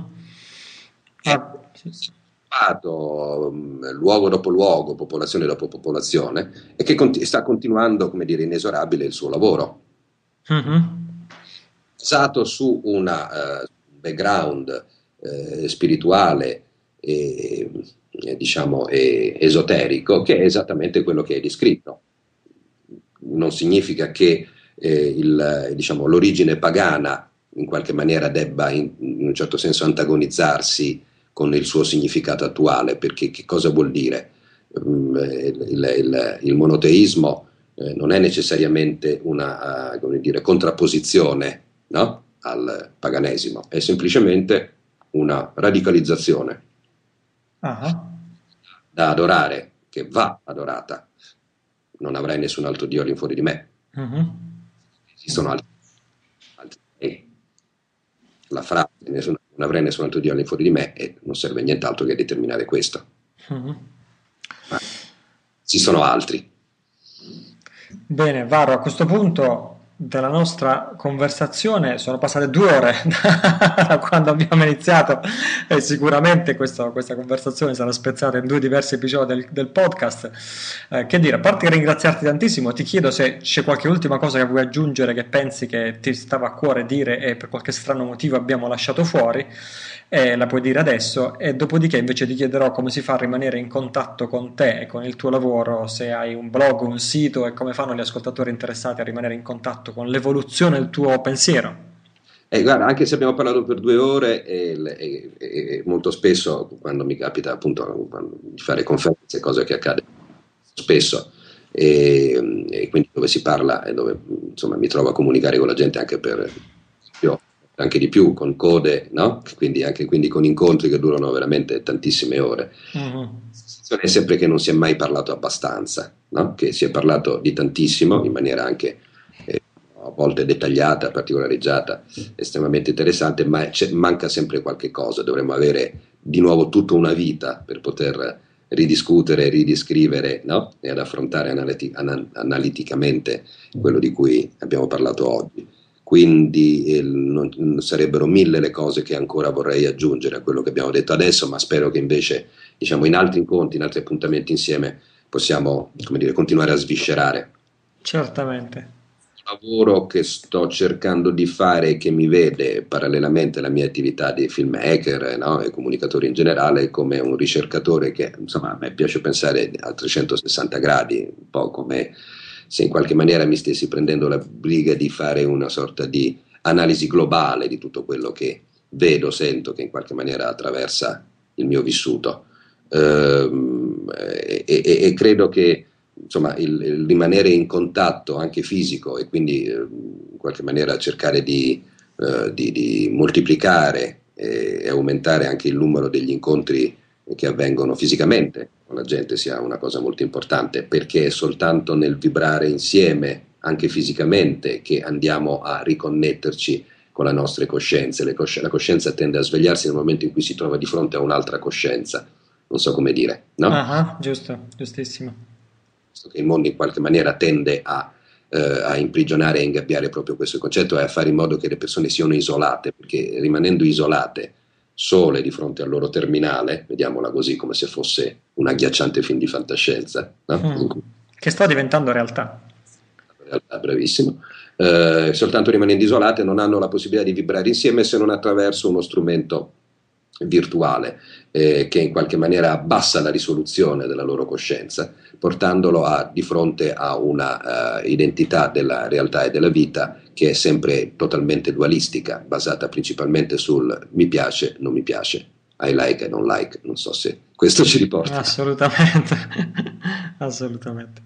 Ah, luogo dopo luogo, popolazione dopo popolazione, e che conti- sta continuando, come dire, inesorabile il suo lavoro. Mm-hmm. Basato su un uh, background uh, spirituale e, e diciamo e, esoterico che è esattamente quello che hai descritto. Non significa che eh, il, diciamo, l'origine pagana in qualche maniera debba in, in, un certo senso antagonizzarsi con il suo significato attuale, perché che cosa vuol dire? Mm, il, il, il monoteismo eh, non è necessariamente una uh, dire, contrapposizione no? al paganesimo, è semplicemente una radicalizzazione uh-huh. da adorare, che va adorata. Non avrai nessun altro Dio all'infuori di me. Uh-huh. Esistono altri. La frase non avrai nessun altro Dio all'infuori di me e non serve nient'altro che determinare questo. Ma ci sono altri. Bene, Varo, a questo punto della nostra conversazione sono passate due ore da quando abbiamo iniziato e sicuramente questo, questa conversazione sarà spezzata in due diversi episodi del, del podcast. Eh, che dire, a parte ringraziarti tantissimo, ti chiedo se c'è qualche ultima cosa che vuoi aggiungere che pensi che ti stava a cuore dire e per qualche strano motivo abbiamo lasciato fuori eh, la puoi dire adesso e dopodiché invece ti chiederò come si fa a rimanere in contatto con te e con il tuo lavoro, se hai un blog, un sito e come fanno gli ascoltatori interessati a rimanere in contatto con l'evoluzione del tuo pensiero. Eh, guarda, anche se abbiamo parlato per due ore e, e, e molto spesso quando mi capita appunto di fare conferenze, cosa che accade spesso, e, e, quindi dove si parla e dove insomma mi trovo a comunicare con la gente anche per io anche di più con code, no? quindi anche quindi con incontri che durano veramente tantissime ore. Uh-huh. È sempre che non si è mai parlato abbastanza, no? che si è parlato di tantissimo in maniera anche a volte dettagliata, particolareggiata, estremamente interessante, ma manca sempre qualche cosa. Dovremmo avere di nuovo tutta una vita per poter ridiscutere, ridiscrivere no? e ad affrontare analiti- an- analiticamente quello di cui abbiamo parlato oggi quindi eh, non, sarebbero mille le cose che ancora vorrei aggiungere a quello che abbiamo detto adesso, ma spero che invece diciamo, in altri incontri, in altri appuntamenti insieme possiamo dire, continuare a sviscerare. Certamente. Lavoro che sto cercando di fare che mi vede parallelamente alla mia attività di filmmaker no? e comunicatore in generale come un ricercatore che insomma a me piace pensare a 360 gradi, un po' come se in qualche maniera mi stessi prendendo la briga di fare una sorta di analisi globale di tutto quello che vedo, sento, che in qualche maniera attraversa il mio vissuto. Ehm, e, e, e, credo che insomma, il, il, rimanere in contatto anche fisico e quindi eh, in qualche maniera cercare di, eh, di, di moltiplicare e, e aumentare anche il numero degli incontri che avvengono fisicamente con la gente sia una cosa molto importante, perché è soltanto nel vibrare insieme, anche fisicamente, che andiamo a riconnetterci con le nostre coscienze. Cosci- la coscienza tende a svegliarsi nel momento in cui si trova di fronte a un'altra coscienza. Non so come dire, no? Ah, giusto, giustissimo. Che il mondo in qualche maniera tende a, eh, a imprigionare e ingabbiare proprio questo concetto e a fare in modo che le persone siano isolate, perché rimanendo isolate sole di fronte al loro terminale, vediamola così come se fosse un agghiacciante film di fantascienza. No? Mm. Che sta diventando realtà. Realtà, bravissimo. Eh, soltanto rimanendo isolate non hanno la possibilità di vibrare insieme se non attraverso uno strumento virtuale eh, che in qualche maniera abbassa la risoluzione della loro coscienza, portandolo a, di fronte a una uh, identità della realtà e della vita che è sempre totalmente dualistica, basata principalmente sul mi piace, non mi piace, I like, I don't like, non so se questo ci riporta. Assolutamente, assolutamente.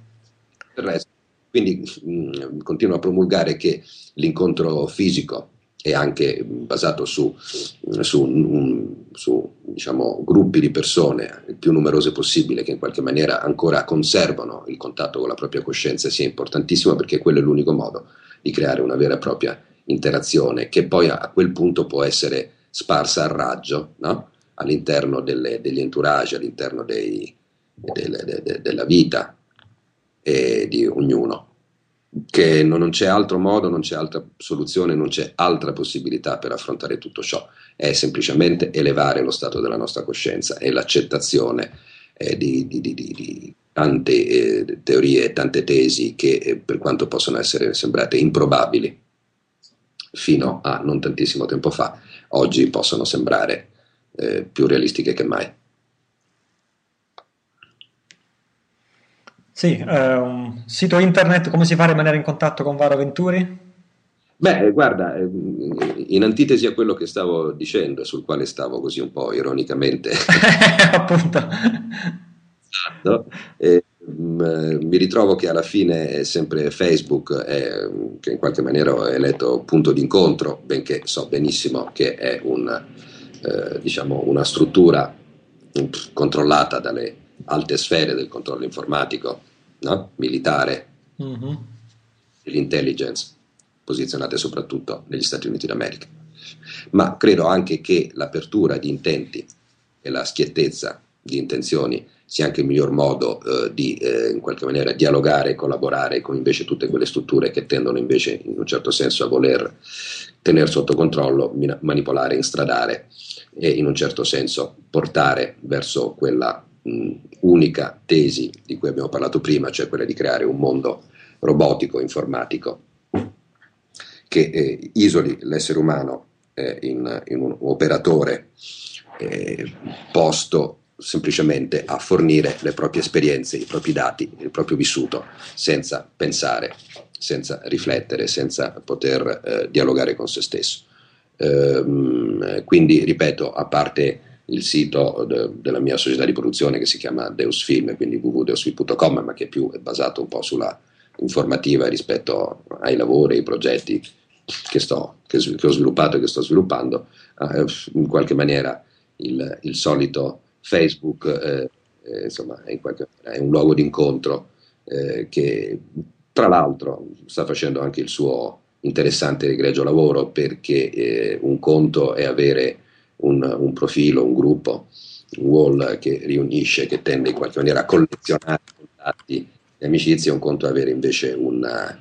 Quindi mh, mm, continuo a promulgare che l'incontro fisico e anche basato su, su, su diciamo, gruppi di persone il più numerose possibile che in qualche maniera ancora conservano il contatto con la propria coscienza sia importantissimo perché quello è l'unico modo di creare una vera e propria interazione che poi a, quel punto può essere sparsa a raggio no? all'interno delle, degli entourage, all'interno dei, delle, de, de, della vita di ognuno che non c'è altro modo, non c'è altra soluzione, non c'è altra possibilità per affrontare tutto ciò, è semplicemente elevare lo stato della nostra coscienza e l'accettazione eh, di, di, di, di, tante eh, teorie, tante tesi che eh, per quanto possono essere sembrate improbabili fino a non tantissimo tempo fa, oggi possono sembrare più realistiche che mai. Sì, eh, un sito internet, come si fa a rimanere in contatto con Varo Venturi? Beh, guarda, ehm, in antitesi a quello che stavo dicendo, sul quale stavo così un po' ironicamente. Appunto. Eh, mi ritrovo che alla fine è sempre Facebook è, che in qualche maniera ho eletto punto d'incontro, benché so benissimo che è un, eh, diciamo una struttura controllata dalle alte sfere del controllo informatico, no? militare, mm-hmm. l'intelligence, posizionate soprattutto negli Stati Uniti d'America. Ma credo anche che l'apertura di intenti e la schiettezza di intenzioni sia anche il miglior modo eh, di eh, in qualche maniera dialogare e collaborare con invece tutte quelle strutture che tendono invece in un certo senso a voler tenere sotto controllo, manipolare, instradare e in un certo senso portare verso quella mh, unica tesi di cui abbiamo parlato prima, cioè quella di creare un mondo robotico, informatico, che eh, isoli l'essere umano eh, in, in, un operatore eh, posto semplicemente a fornire le proprie esperienze, i propri dati, il proprio vissuto, senza pensare, senza riflettere, senza poter eh, dialogare con se stesso. Ehm, quindi, ripeto, a parte il sito de, della mia società di produzione che si chiama Deus Film, quindi www.deusfilm.com, ma che più è basato un po' sulla informativa rispetto ai lavori, ai progetti che, sto, che, che ho sviluppato e che sto sviluppando, eh, in qualche maniera il, il solito Facebook eh, eh, insomma, è, qualche, è, un luogo di incontro eh, che tra l'altro sta facendo anche il suo interessante e egregio lavoro perché eh, un conto è avere un, un, profilo, un gruppo, un wall che riunisce, che tende in qualche maniera a collezionare contatti e amicizie, un conto avere invece una,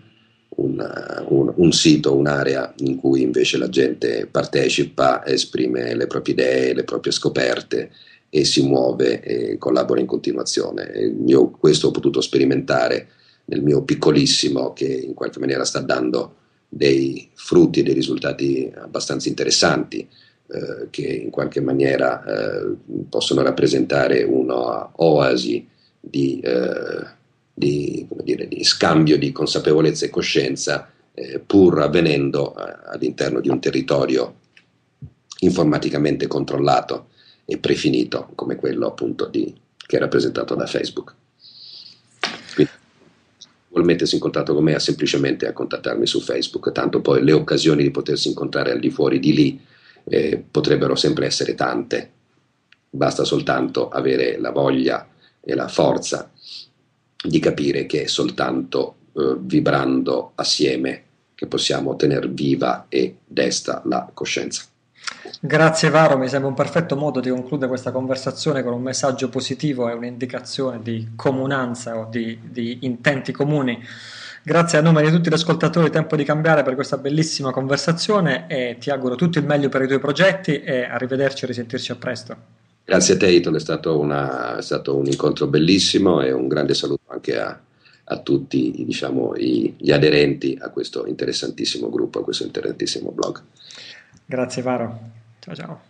una, un, un, sito, un'area in cui invece la gente partecipa, esprime le proprie idee, le proprie scoperte e si muove e collabora in continuazione. Io questo ho potuto sperimentare nel mio piccolissimo che in qualche maniera sta dando dei frutti e dei risultati abbastanza interessanti eh, che in qualche maniera eh, possono rappresentare un'oasi di, eh, di, dire, di, scambio di consapevolezza e coscienza eh, pur avvenendo all'interno di un territorio informaticamente controllato e prefinito come quello appunto di, che è rappresentato da Facebook. Quindi vuol mettersi in contatto con me, ha semplicemente a contattarmi su Facebook, tanto poi le occasioni di potersi incontrare al di fuori di lì eh, potrebbero sempre essere tante, basta soltanto avere la voglia e la forza di capire che è soltanto eh, vibrando assieme che possiamo tenere viva e desta la coscienza. Grazie Varo, mi sembra un perfetto modo di concludere questa conversazione con un messaggio positivo e un'indicazione di comunanza o di, di intenti comuni. Grazie a nome di tutti gli ascoltatori Tempo di Cambiare per questa bellissima conversazione e ti auguro tutto il meglio per i tuoi progetti e arrivederci e risentirci a presto. Grazie a te Iton, è stato, una, è stato un incontro bellissimo e un grande saluto anche a, a tutti diciamo, i, gli aderenti a questo interessantissimo gruppo, a questo interessantissimo blog. Grazie Varo. Ciao ciao.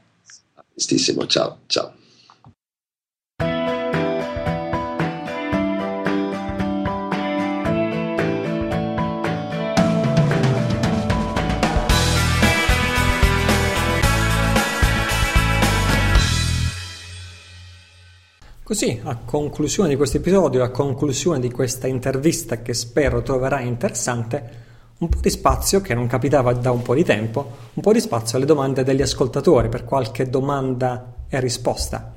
Prestissimo, ciao ciao. Così, a conclusione di questo episodio, a conclusione di questa intervista che spero troverai interessante, un po' di spazio, che non capitava da un po' di tempo, un po' di spazio alle domande degli ascoltatori per qualche domanda e risposta.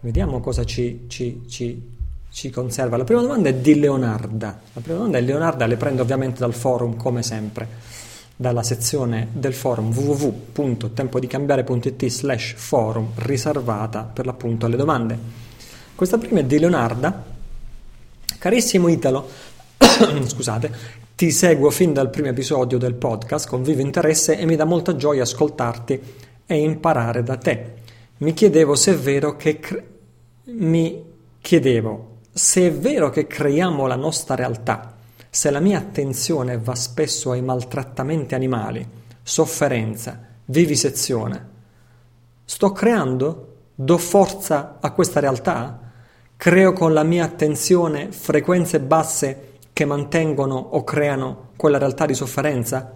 Vediamo cosa ci, ci, ci, ci conserva. La prima domanda è di Leonarda. La prima domanda è Leonarda, le prendo ovviamente dal forum come sempre, dalla sezione del forum www.tempodicambiare.it slash forum riservata per l'appunto alle domande. Questa prima è di Leonarda. Carissimo Italo, scusate, ti seguo fin dal primo episodio del podcast con vivo interesse e mi dà molta gioia ascoltarti e imparare da te. Mi chiedevo se è vero che cre- mi chiedevo se è vero che creiamo la nostra realtà, se la mia attenzione va spesso ai maltrattamenti animali, sofferenza, vivisezione. Sto creando? Do forza a questa realtà? Creo con la mia attenzione frequenze basse che mantengono o creano quella realtà di sofferenza?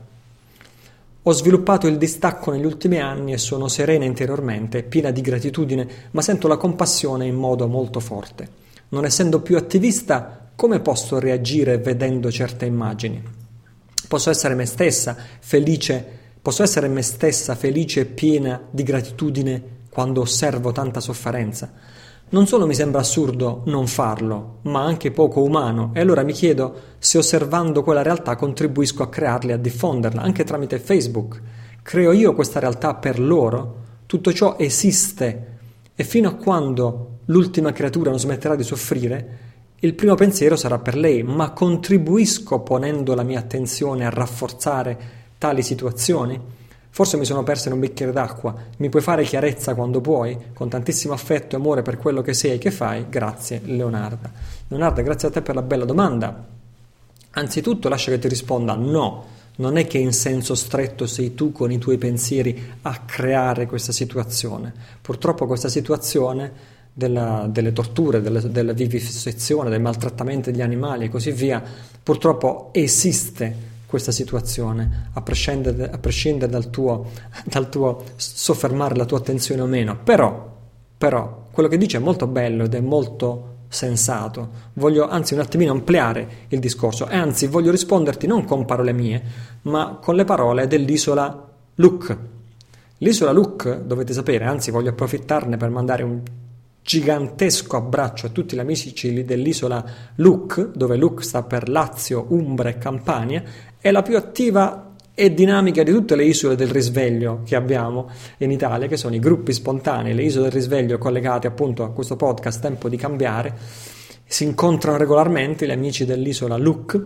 Ho sviluppato il distacco negli ultimi anni e sono serena interiormente, piena di gratitudine, ma sento la compassione in modo molto forte. Non essendo più attivista, come posso reagire vedendo certe immagini? Posso essere me stessa, felice, posso essere me stessa felice e piena di gratitudine quando osservo tanta sofferenza? Non solo mi sembra assurdo non farlo, ma anche poco umano, e allora mi chiedo se osservando quella realtà contribuisco a crearla e a diffonderla, anche tramite Facebook. Creo io questa realtà per loro? Tutto ciò esiste e fino a quando l'ultima creatura non smetterà di soffrire, il primo pensiero sarà per lei, ma contribuisco ponendo la mia attenzione a rafforzare tali situazioni? Forse mi sono persa in un bicchiere d'acqua. Mi puoi fare chiarezza quando puoi? Con tantissimo affetto e amore per quello che sei e che fai. Grazie, Leonarda. Leonarda, grazie a te per la bella domanda. Anzitutto lascia che ti risponda no. Non è che in senso stretto sei tu con i tuoi pensieri a creare questa situazione. Purtroppo questa situazione della, delle torture, della, della vivisezione, del maltrattamento degli animali e così via, purtroppo esiste questa situazione, a prescindere, a prescindere dal, tuo, dal, tuo, soffermare la tua attenzione o meno. Però, però, quello che dice è molto bello ed è molto sensato. Voglio anzi un attimino ampliare il discorso e anzi voglio risponderti non con parole mie, ma con le parole dell'isola Luc. L'isola Luc, dovete sapere, anzi voglio approfittarne per mandare un gigantesco abbraccio a tutti gli amici dell'isola Luc, dove Luc sta per Lazio, Umbra e Campania, è la più attiva e dinamica di tutte le isole del risveglio che abbiamo in Italia, che sono i gruppi spontanei, le isole del risveglio collegate appunto a questo podcast Tempo di cambiare. Si incontrano regolarmente gli amici dell'isola Luc,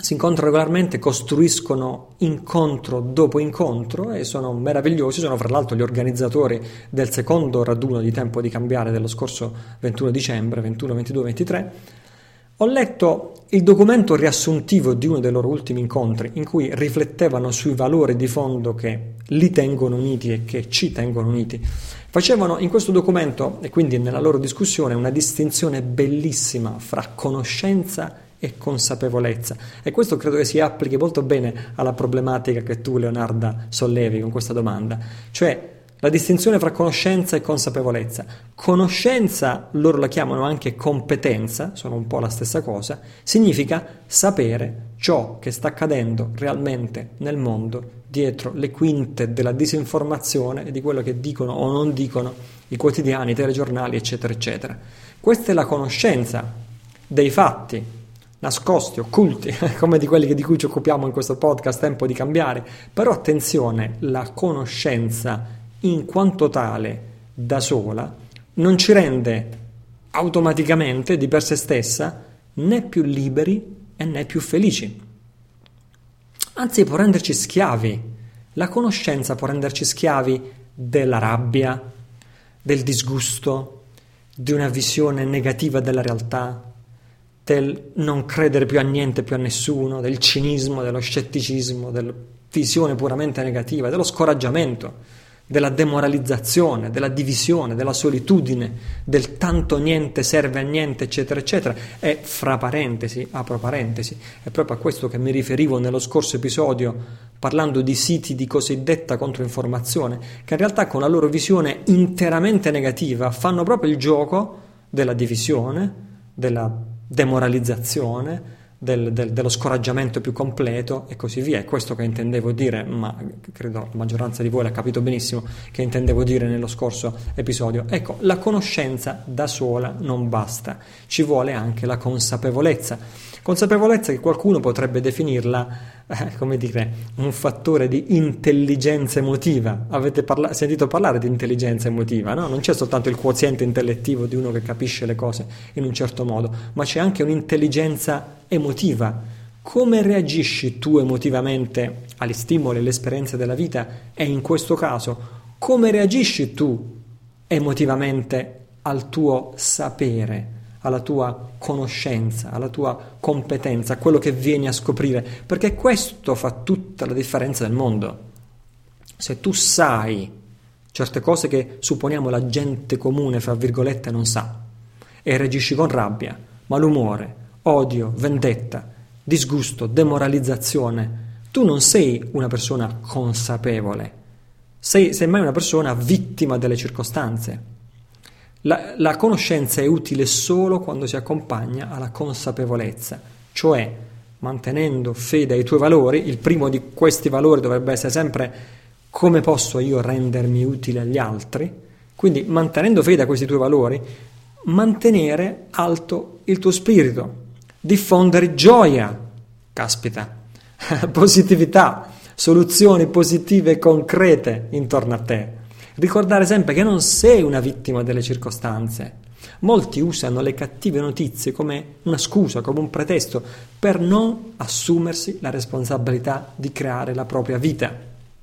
si incontrano regolarmente, costruiscono incontro dopo incontro e sono meravigliosi, sono fra l'altro gli organizzatori del secondo raduno di Tempo di cambiare dello scorso 21 dicembre, 21, 22, 23 ho letto il documento riassuntivo di uno dei loro ultimi incontri in cui riflettevano sui valori di fondo che li tengono uniti e che ci tengono uniti. Facevano in questo documento, e quindi nella loro discussione, una distinzione bellissima fra conoscenza e consapevolezza. E questo credo che si applichi molto bene alla problematica che tu, Leonarda, sollevi con questa domanda. Cioè, la distinzione fra conoscenza e consapevolezza. Conoscenza, loro la chiamano anche competenza, sono un po' la stessa cosa, significa sapere ciò che sta accadendo realmente nel mondo dietro le quinte della disinformazione e di quello che dicono o non dicono i quotidiani, i telegiornali, eccetera, eccetera. Questa è la conoscenza dei fatti nascosti, occulti, come di quelli di cui ci occupiamo in questo podcast, tempo di cambiare. Però attenzione, la conoscenza in quanto tale da sola non ci rende automaticamente di per sé stessa né più liberi e né più felici. Anzi, può renderci schiavi. La conoscenza può renderci schiavi della rabbia, del disgusto, di una visione negativa della realtà, del non credere più a niente, più a nessuno, del cinismo, dello scetticismo, della visione puramente negativa, dello scoraggiamento della demoralizzazione, della divisione, della solitudine, del tanto niente serve a niente, eccetera, eccetera. E fra parentesi, apro parentesi, è proprio a questo che mi riferivo nello scorso episodio parlando di siti di cosiddetta controinformazione, che in realtà con la loro visione interamente negativa fanno proprio il gioco della divisione, della demoralizzazione, del, del, dello scoraggiamento più completo e così via. È questo che intendevo dire, ma credo la maggioranza di voi l'ha capito benissimo che intendevo dire nello scorso episodio. Ecco, la conoscenza da sola non basta, ci vuole anche la consapevolezza. Consapevolezza che qualcuno potrebbe definirla, eh, come dire, un fattore di intelligenza emotiva. Avete parla- sentito parlare di intelligenza emotiva, no? Non c'è soltanto il quoziente intellettivo di uno che capisce le cose in un certo modo, ma c'è anche un'intelligenza emotiva. Come reagisci tu emotivamente agli stimoli e alle esperienze della vita e in questo caso come reagisci tu emotivamente al tuo sapere? Alla tua conoscenza, alla tua competenza, a quello che vieni a scoprire, perché questo fa tutta la differenza del mondo. Se tu sai certe cose che supponiamo la gente comune, fra virgolette, non sa, e reagisci con rabbia, malumore, odio, vendetta, disgusto, demoralizzazione, tu non sei una persona consapevole, sei semmai una persona vittima delle circostanze. La, la, conoscenza è utile solo quando si accompagna alla consapevolezza, cioè mantenendo fede ai tuoi valori, il primo di questi valori dovrebbe essere sempre come posso io rendermi utile agli altri, quindi mantenendo fede a questi tuoi valori, mantenere alto il tuo spirito, diffondere gioia, caspita, positività, soluzioni positive e concrete intorno a te. Ricordare sempre che non sei una vittima delle circostanze. Molti usano le cattive notizie come una scusa, come un pretesto per non assumersi la responsabilità di creare la propria vita.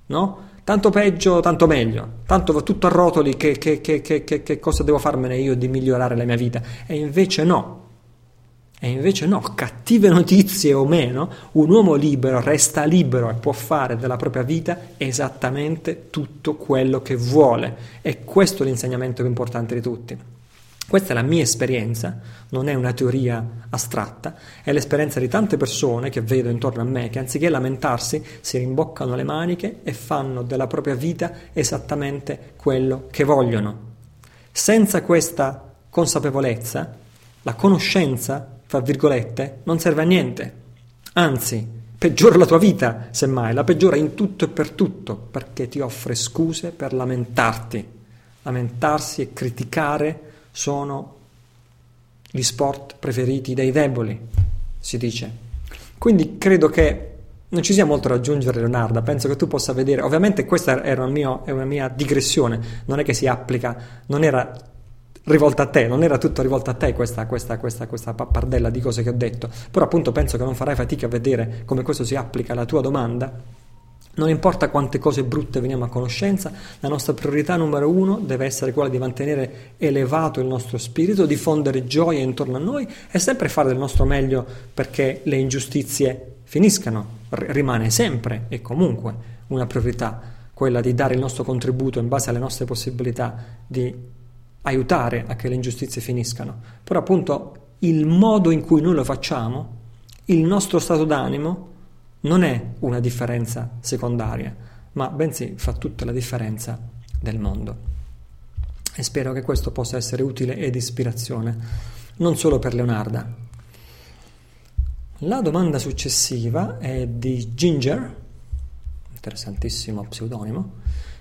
No? Tanto peggio, tanto meglio. Tanto va tutto a rotoli, che, che, che, che cosa devo farmene io di migliorare la mia vita? E invece no. E invece no, cattive notizie o meno, un uomo libero resta libero e può fare della propria vita esattamente tutto quello che vuole. E questo è l'insegnamento più importante di tutti. Questa è la mia esperienza, non è una teoria astratta, è l'esperienza di tante persone che vedo intorno a me che anziché lamentarsi si rimboccano le maniche e fanno della propria vita esattamente quello che vogliono. Senza questa consapevolezza, la conoscenza fra virgolette, non serve a niente. Anzi, peggiora la tua vita, semmai, la peggiora in tutto e per tutto, perché ti offre scuse per lamentarti. Lamentarsi e criticare sono gli sport preferiti dai deboli, si dice. Quindi credo che non ci sia molto da aggiungere, Leonardo. Penso che tu possa vedere. Ovviamente, questa era una, mia, una mia digressione, non è che si applica, non era rivolta a te, non era tutto rivolto a te questa, questa, questa, questa pappardella di cose che ho detto, però appunto penso che non farai fatica a vedere come questo si applica alla tua domanda. Non importa quante cose brutte veniamo a conoscenza, la nostra priorità numero uno deve essere quella di mantenere elevato il nostro spirito, diffondere gioia intorno a noi e sempre fare del nostro meglio perché le ingiustizie finiscano. R- rimane sempre e comunque una priorità quella di dare il nostro contributo in base alle nostre possibilità di aiutare a che le ingiustizie finiscano, però appunto il modo in cui noi lo facciamo, il nostro stato d'animo, non è una differenza secondaria, ma bensì fa tutta la differenza del mondo. E spero che questo possa essere utile ed ispirazione, non solo per Leonarda. La domanda successiva è di Ginger, interessantissimo pseudonimo.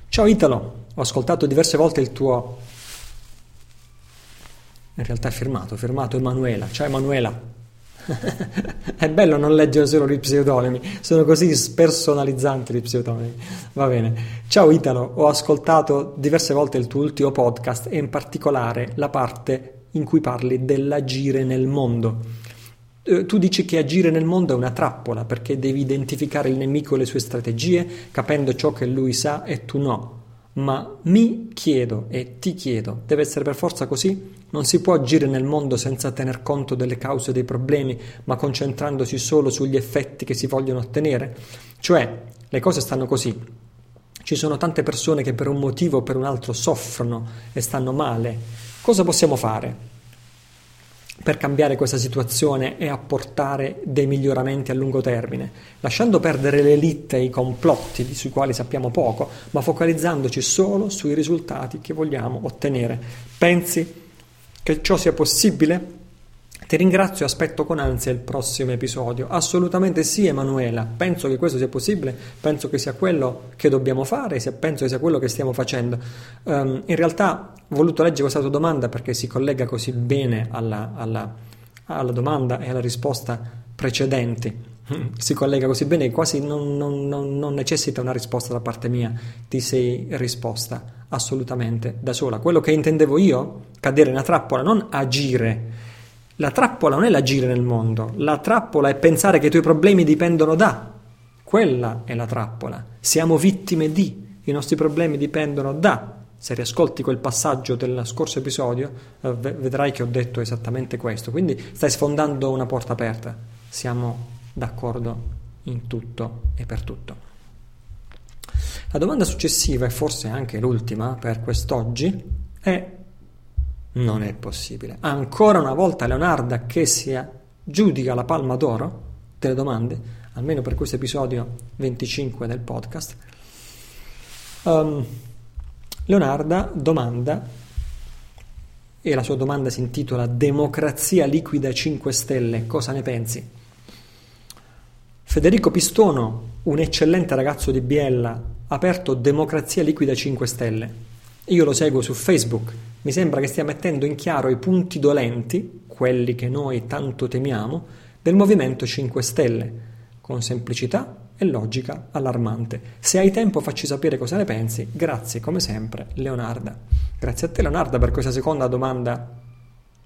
Ciao Italo, ho ascoltato diverse volte il tuo in realtà è firmato, firmato Emanuela, ciao Emanuela. è bello non leggere solo gli pseudonimi, sono così spersonalizzanti gli pseudonimi. Va bene. Ciao Italo, ho ascoltato diverse volte il tuo ultimo podcast e in particolare la parte in cui parli dell'agire nel mondo. Eh, tu dici che agire nel mondo è una trappola perché devi identificare il nemico e le sue strategie, capendo ciò che lui sa e tu no. Ma mi chiedo e ti chiedo, deve essere per forza così? Non si può agire nel mondo senza tener conto delle cause dei problemi, ma concentrandosi solo sugli effetti che si vogliono ottenere? Cioè, le cose stanno così. Ci sono tante persone che per un motivo o per un altro soffrono e stanno male. Cosa possiamo fare? per cambiare questa situazione e apportare dei miglioramenti a lungo termine, lasciando perdere l'elite e i complotti sui quali sappiamo poco, ma focalizzandoci solo sui risultati che vogliamo ottenere. Pensi che ciò sia possibile? Ti ringrazio e aspetto con ansia il prossimo episodio. Assolutamente sì, Emanuela. Penso che questo sia possibile, penso che sia quello che dobbiamo fare, penso che sia quello che stiamo facendo. Um, in realtà ho voluto leggere questa tua domanda perché si collega così bene alla, alla, alla domanda e alla risposta precedenti. Si collega così bene quasi non, non, non, non necessita una risposta da parte mia, ti sei risposta assolutamente da sola. Quello che intendevo io, cadere nella trappola, non agire. La trappola non è l'agire nel mondo, la trappola è pensare che i tuoi problemi dipendono da. Quella è la trappola. Siamo vittime di, i nostri problemi dipendono da. Se riascolti quel passaggio del scorso episodio, eh, vedrai che ho detto esattamente questo. Quindi stai sfondando una porta aperta. Siamo d'accordo in tutto e per tutto. La domanda successiva, e forse anche l'ultima per quest'oggi, è Non è possibile. Ancora una volta Leonarda che si giudica la palma d'oro delle domande, almeno per questo episodio 25 del podcast. Um, Leonarda domanda, e la sua domanda si intitola Democrazia liquida 5 Stelle, cosa ne pensi? Federico Pistono, un eccellente ragazzo di Biella, ha aperto Democrazia liquida 5 Stelle. Io lo seguo su Facebook, mi sembra che stia mettendo in chiaro i punti dolenti, quelli che noi tanto temiamo, del Movimento 5 Stelle, con semplicità e logica allarmante. Se hai tempo facci sapere cosa ne pensi. Grazie come sempre Leonarda. Grazie a te Leonarda per questa seconda domanda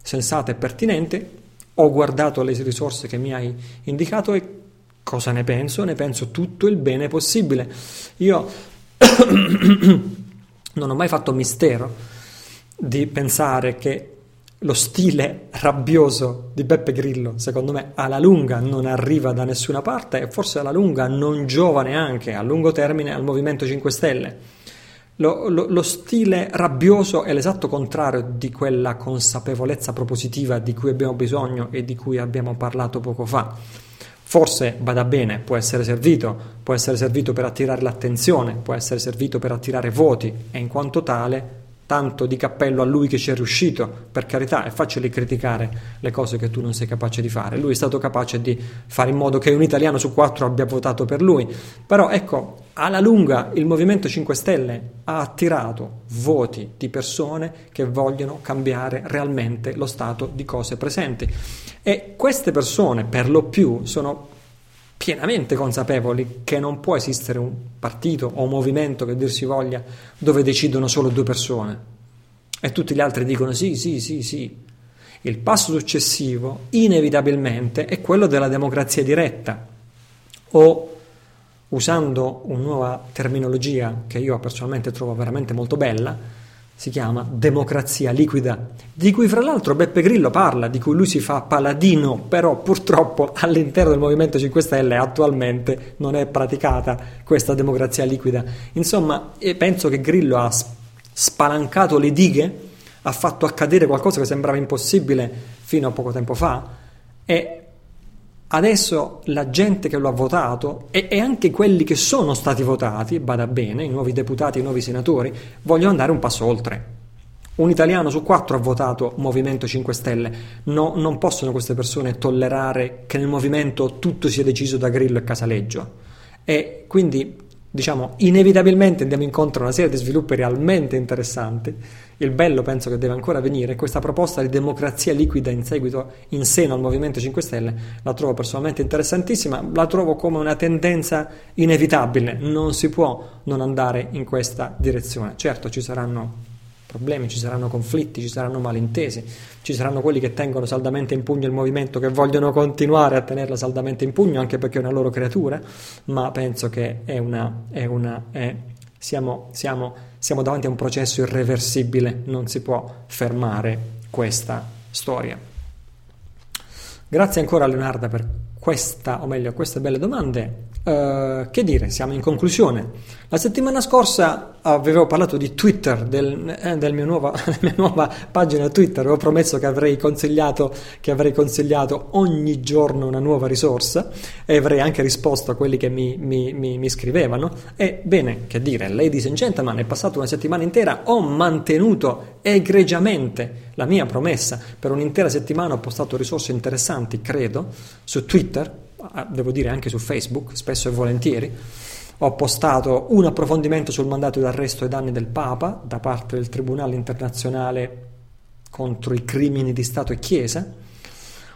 sensata e pertinente. Ho guardato le risorse che mi hai indicato e cosa ne penso? Ne penso tutto il bene possibile. Io non ho mai fatto mistero di pensare che lo stile rabbioso di Beppe Grillo, secondo me, alla lunga non arriva da nessuna parte e forse alla lunga non giova neanche a lungo termine al Movimento 5 Stelle. Lo, lo, lo, stile rabbioso è l'esatto contrario di quella consapevolezza propositiva di cui abbiamo bisogno e di cui abbiamo parlato poco fa. Forse vada bene, può essere servito, può essere servito per attirare l'attenzione, può essere servito per attirare voti e in quanto tale tanto di cappello a lui che ci è riuscito, per carità, è facile criticare le cose che tu non sei capace di fare. Lui è stato capace di fare in modo che un italiano su quattro abbia votato per lui. Però ecco, alla lunga il Movimento 5 Stelle ha attirato voti di persone che vogliono cambiare realmente lo stato di cose presenti. E queste persone, per lo più, sono pienamente consapevoli che non può esistere un partito o un movimento che dir si voglia dove decidono solo due persone e tutti gli altri dicono sì, sì, sì, sì. Il passo successivo inevitabilmente è quello della democrazia diretta o usando una nuova terminologia che io personalmente trovo veramente molto bella, si chiama Democrazia liquida, di cui fra l'altro Beppe Grillo parla, di cui lui si fa paladino, però purtroppo all'interno del Movimento 5 Stelle attualmente non è praticata questa democrazia liquida. Insomma, penso che Grillo ha spalancato le dighe, ha fatto accadere qualcosa che sembrava impossibile fino a poco tempo fa e Adesso la gente che lo ha votato e, e, anche quelli che sono stati votati, bada bene, i nuovi deputati, i nuovi senatori, vogliono andare un passo oltre. Un italiano su quattro ha votato Movimento 5 Stelle. No, non possono queste persone tollerare che nel movimento tutto sia deciso da Grillo e Casaleggio. E quindi, diciamo, inevitabilmente andiamo incontro a una serie di sviluppi realmente interessanti il bello penso che deve ancora venire, questa proposta di democrazia liquida in seguito in seno al Movimento 5 Stelle la trovo personalmente interessantissima, la trovo come una tendenza inevitabile, non si può non andare in questa direzione. Certo ci saranno problemi, ci saranno conflitti, ci saranno malintesi, ci saranno quelli che tengono saldamente in pugno il movimento, che vogliono continuare a tenerla saldamente in pugno anche perché è una loro creatura, ma penso che è una, è una è, siamo, siamo siamo davanti a un processo irreversibile, non si può fermare questa storia. Grazie ancora a Leonardo per questa, o meglio, queste belle domande. Uh, che dire, siamo in conclusione. La settimana scorsa avevo parlato di Twitter, del, eh, del nuova, della mia nuova pagina Twitter, avevo promesso che avrei, consigliato, che avrei consigliato ogni giorno una nuova risorsa e avrei anche risposto a quelli che mi, mi, mi, mi scrivevano. E bene, che dire, ladies and gentlemen, è passata una settimana intera, ho mantenuto egregiamente la mia promessa. Per un'intera settimana ho postato risorse interessanti, credo, su Twitter devo dire anche su Facebook, spesso e volentieri. Ho postato un approfondimento sul mandato d'arresto ai danni del Papa da parte del Tribunale internazionale contro i crimini di Stato e Chiesa,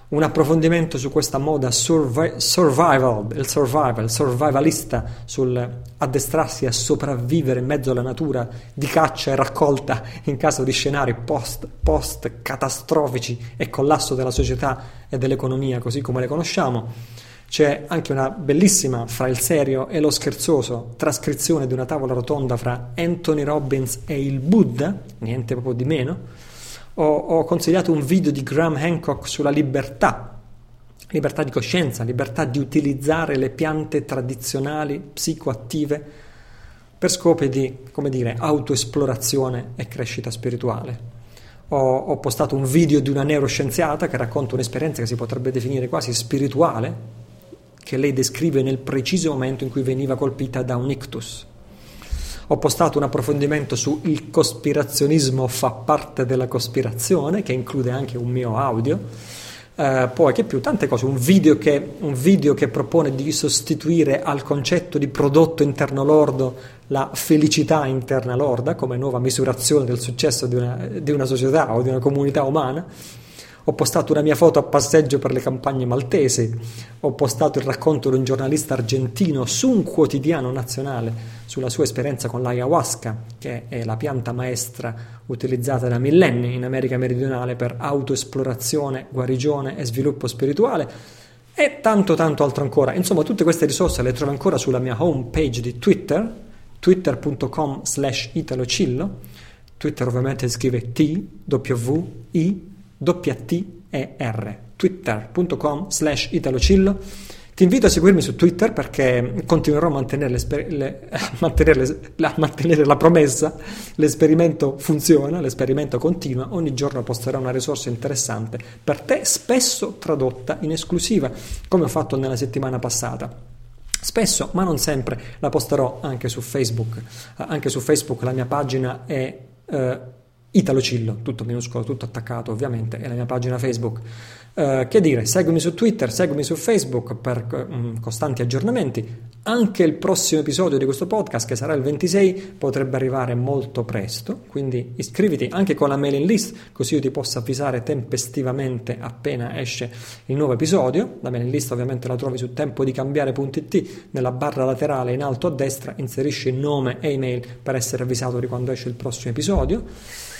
un approfondimento su questa moda survi- survival, il survival, survivalista, sul addestrarsi a sopravvivere in mezzo alla natura di caccia e raccolta in caso di scenari post, post catastrofici e collasso della società e dell'economia così come le conosciamo c'è anche una bellissima, fra il serio e lo scherzoso, trascrizione di una tavola rotonda fra Anthony Robbins e il Buddha, niente proprio di meno. Ho, ho consigliato un video di Graham Hancock sulla libertà, libertà di coscienza, libertà di utilizzare le piante tradizionali psicoattive per scopi di, come dire, autoesplorazione e crescita spirituale. ho, ho postato un video di una neuroscienziata che racconta un'esperienza che si potrebbe definire quasi spirituale, che lei descrive nel preciso momento in cui veniva colpita da un ictus. Ho postato un approfondimento su il cospirazionismo fa parte della cospirazione, che include anche un mio audio. Uh, poi che più, tante cose, un video, che, un video che propone di sostituire al concetto di prodotto interno lordo la felicità interna lorda come nuova misurazione del successo di una, di una società o di una comunità umana ho postato una mia foto a passeggio per le campagne maltesi, ho postato il racconto di un giornalista argentino su un quotidiano nazionale sulla sua esperienza con l'ayahuasca, che è la pianta maestra utilizzata da millenni in America meridionale per autoesplorazione, guarigione e sviluppo spirituale e tanto tanto altro ancora. Insomma, tutte queste risorse le trovo ancora sulla mia home page di Twitter, twitter.com slash italocillo. Twitter ovviamente scrive T, W, I, W-T-E-R, twitter.com slash italocillo. Ti invito a seguirmi su Twitter perché continuerò a mantenere, le, a mantenere, a mantenere, la promessa, l'esperimento funziona, l'esperimento continua, ogni giorno posterò una risorsa interessante per te, spesso tradotta in esclusiva, come ho fatto nella settimana passata. Spesso, ma non sempre, la posterò anche su Facebook. Anche su Facebook la mia pagina è... Eh, Italocillo, tutto minuscolo, tutto attaccato ovviamente, è la mia pagina Facebook. Uh, che dire, seguimi su Twitter, seguimi su Facebook per um, costanti aggiornamenti. Anche il prossimo episodio di questo podcast, che sarà il 26, potrebbe arrivare molto presto, quindi iscriviti anche con la mailing list, così io ti posso avvisare tempestivamente appena esce il nuovo episodio. La mailing list ovviamente la trovi su tempodicambiare.it, nella barra laterale in alto a destra inserisci nome e email per essere avvisato di quando esce il prossimo episodio.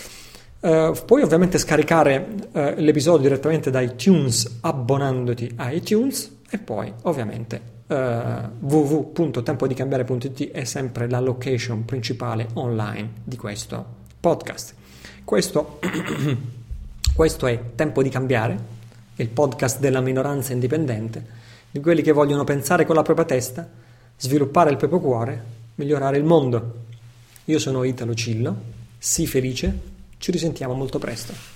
Uh, puoi ovviamente scaricare uh, l'episodio direttamente da iTunes abbonandoti a iTunes e poi ovviamente uh, www.tempodicambiare.it è sempre la location principale online di questo podcast. Questo, questo è Tempo di Cambiare, il podcast della minoranza indipendente, di quelli che vogliono pensare con la propria testa, sviluppare il proprio cuore, migliorare il mondo. Io sono Italo Cillo, sii felice ci risentiamo molto presto.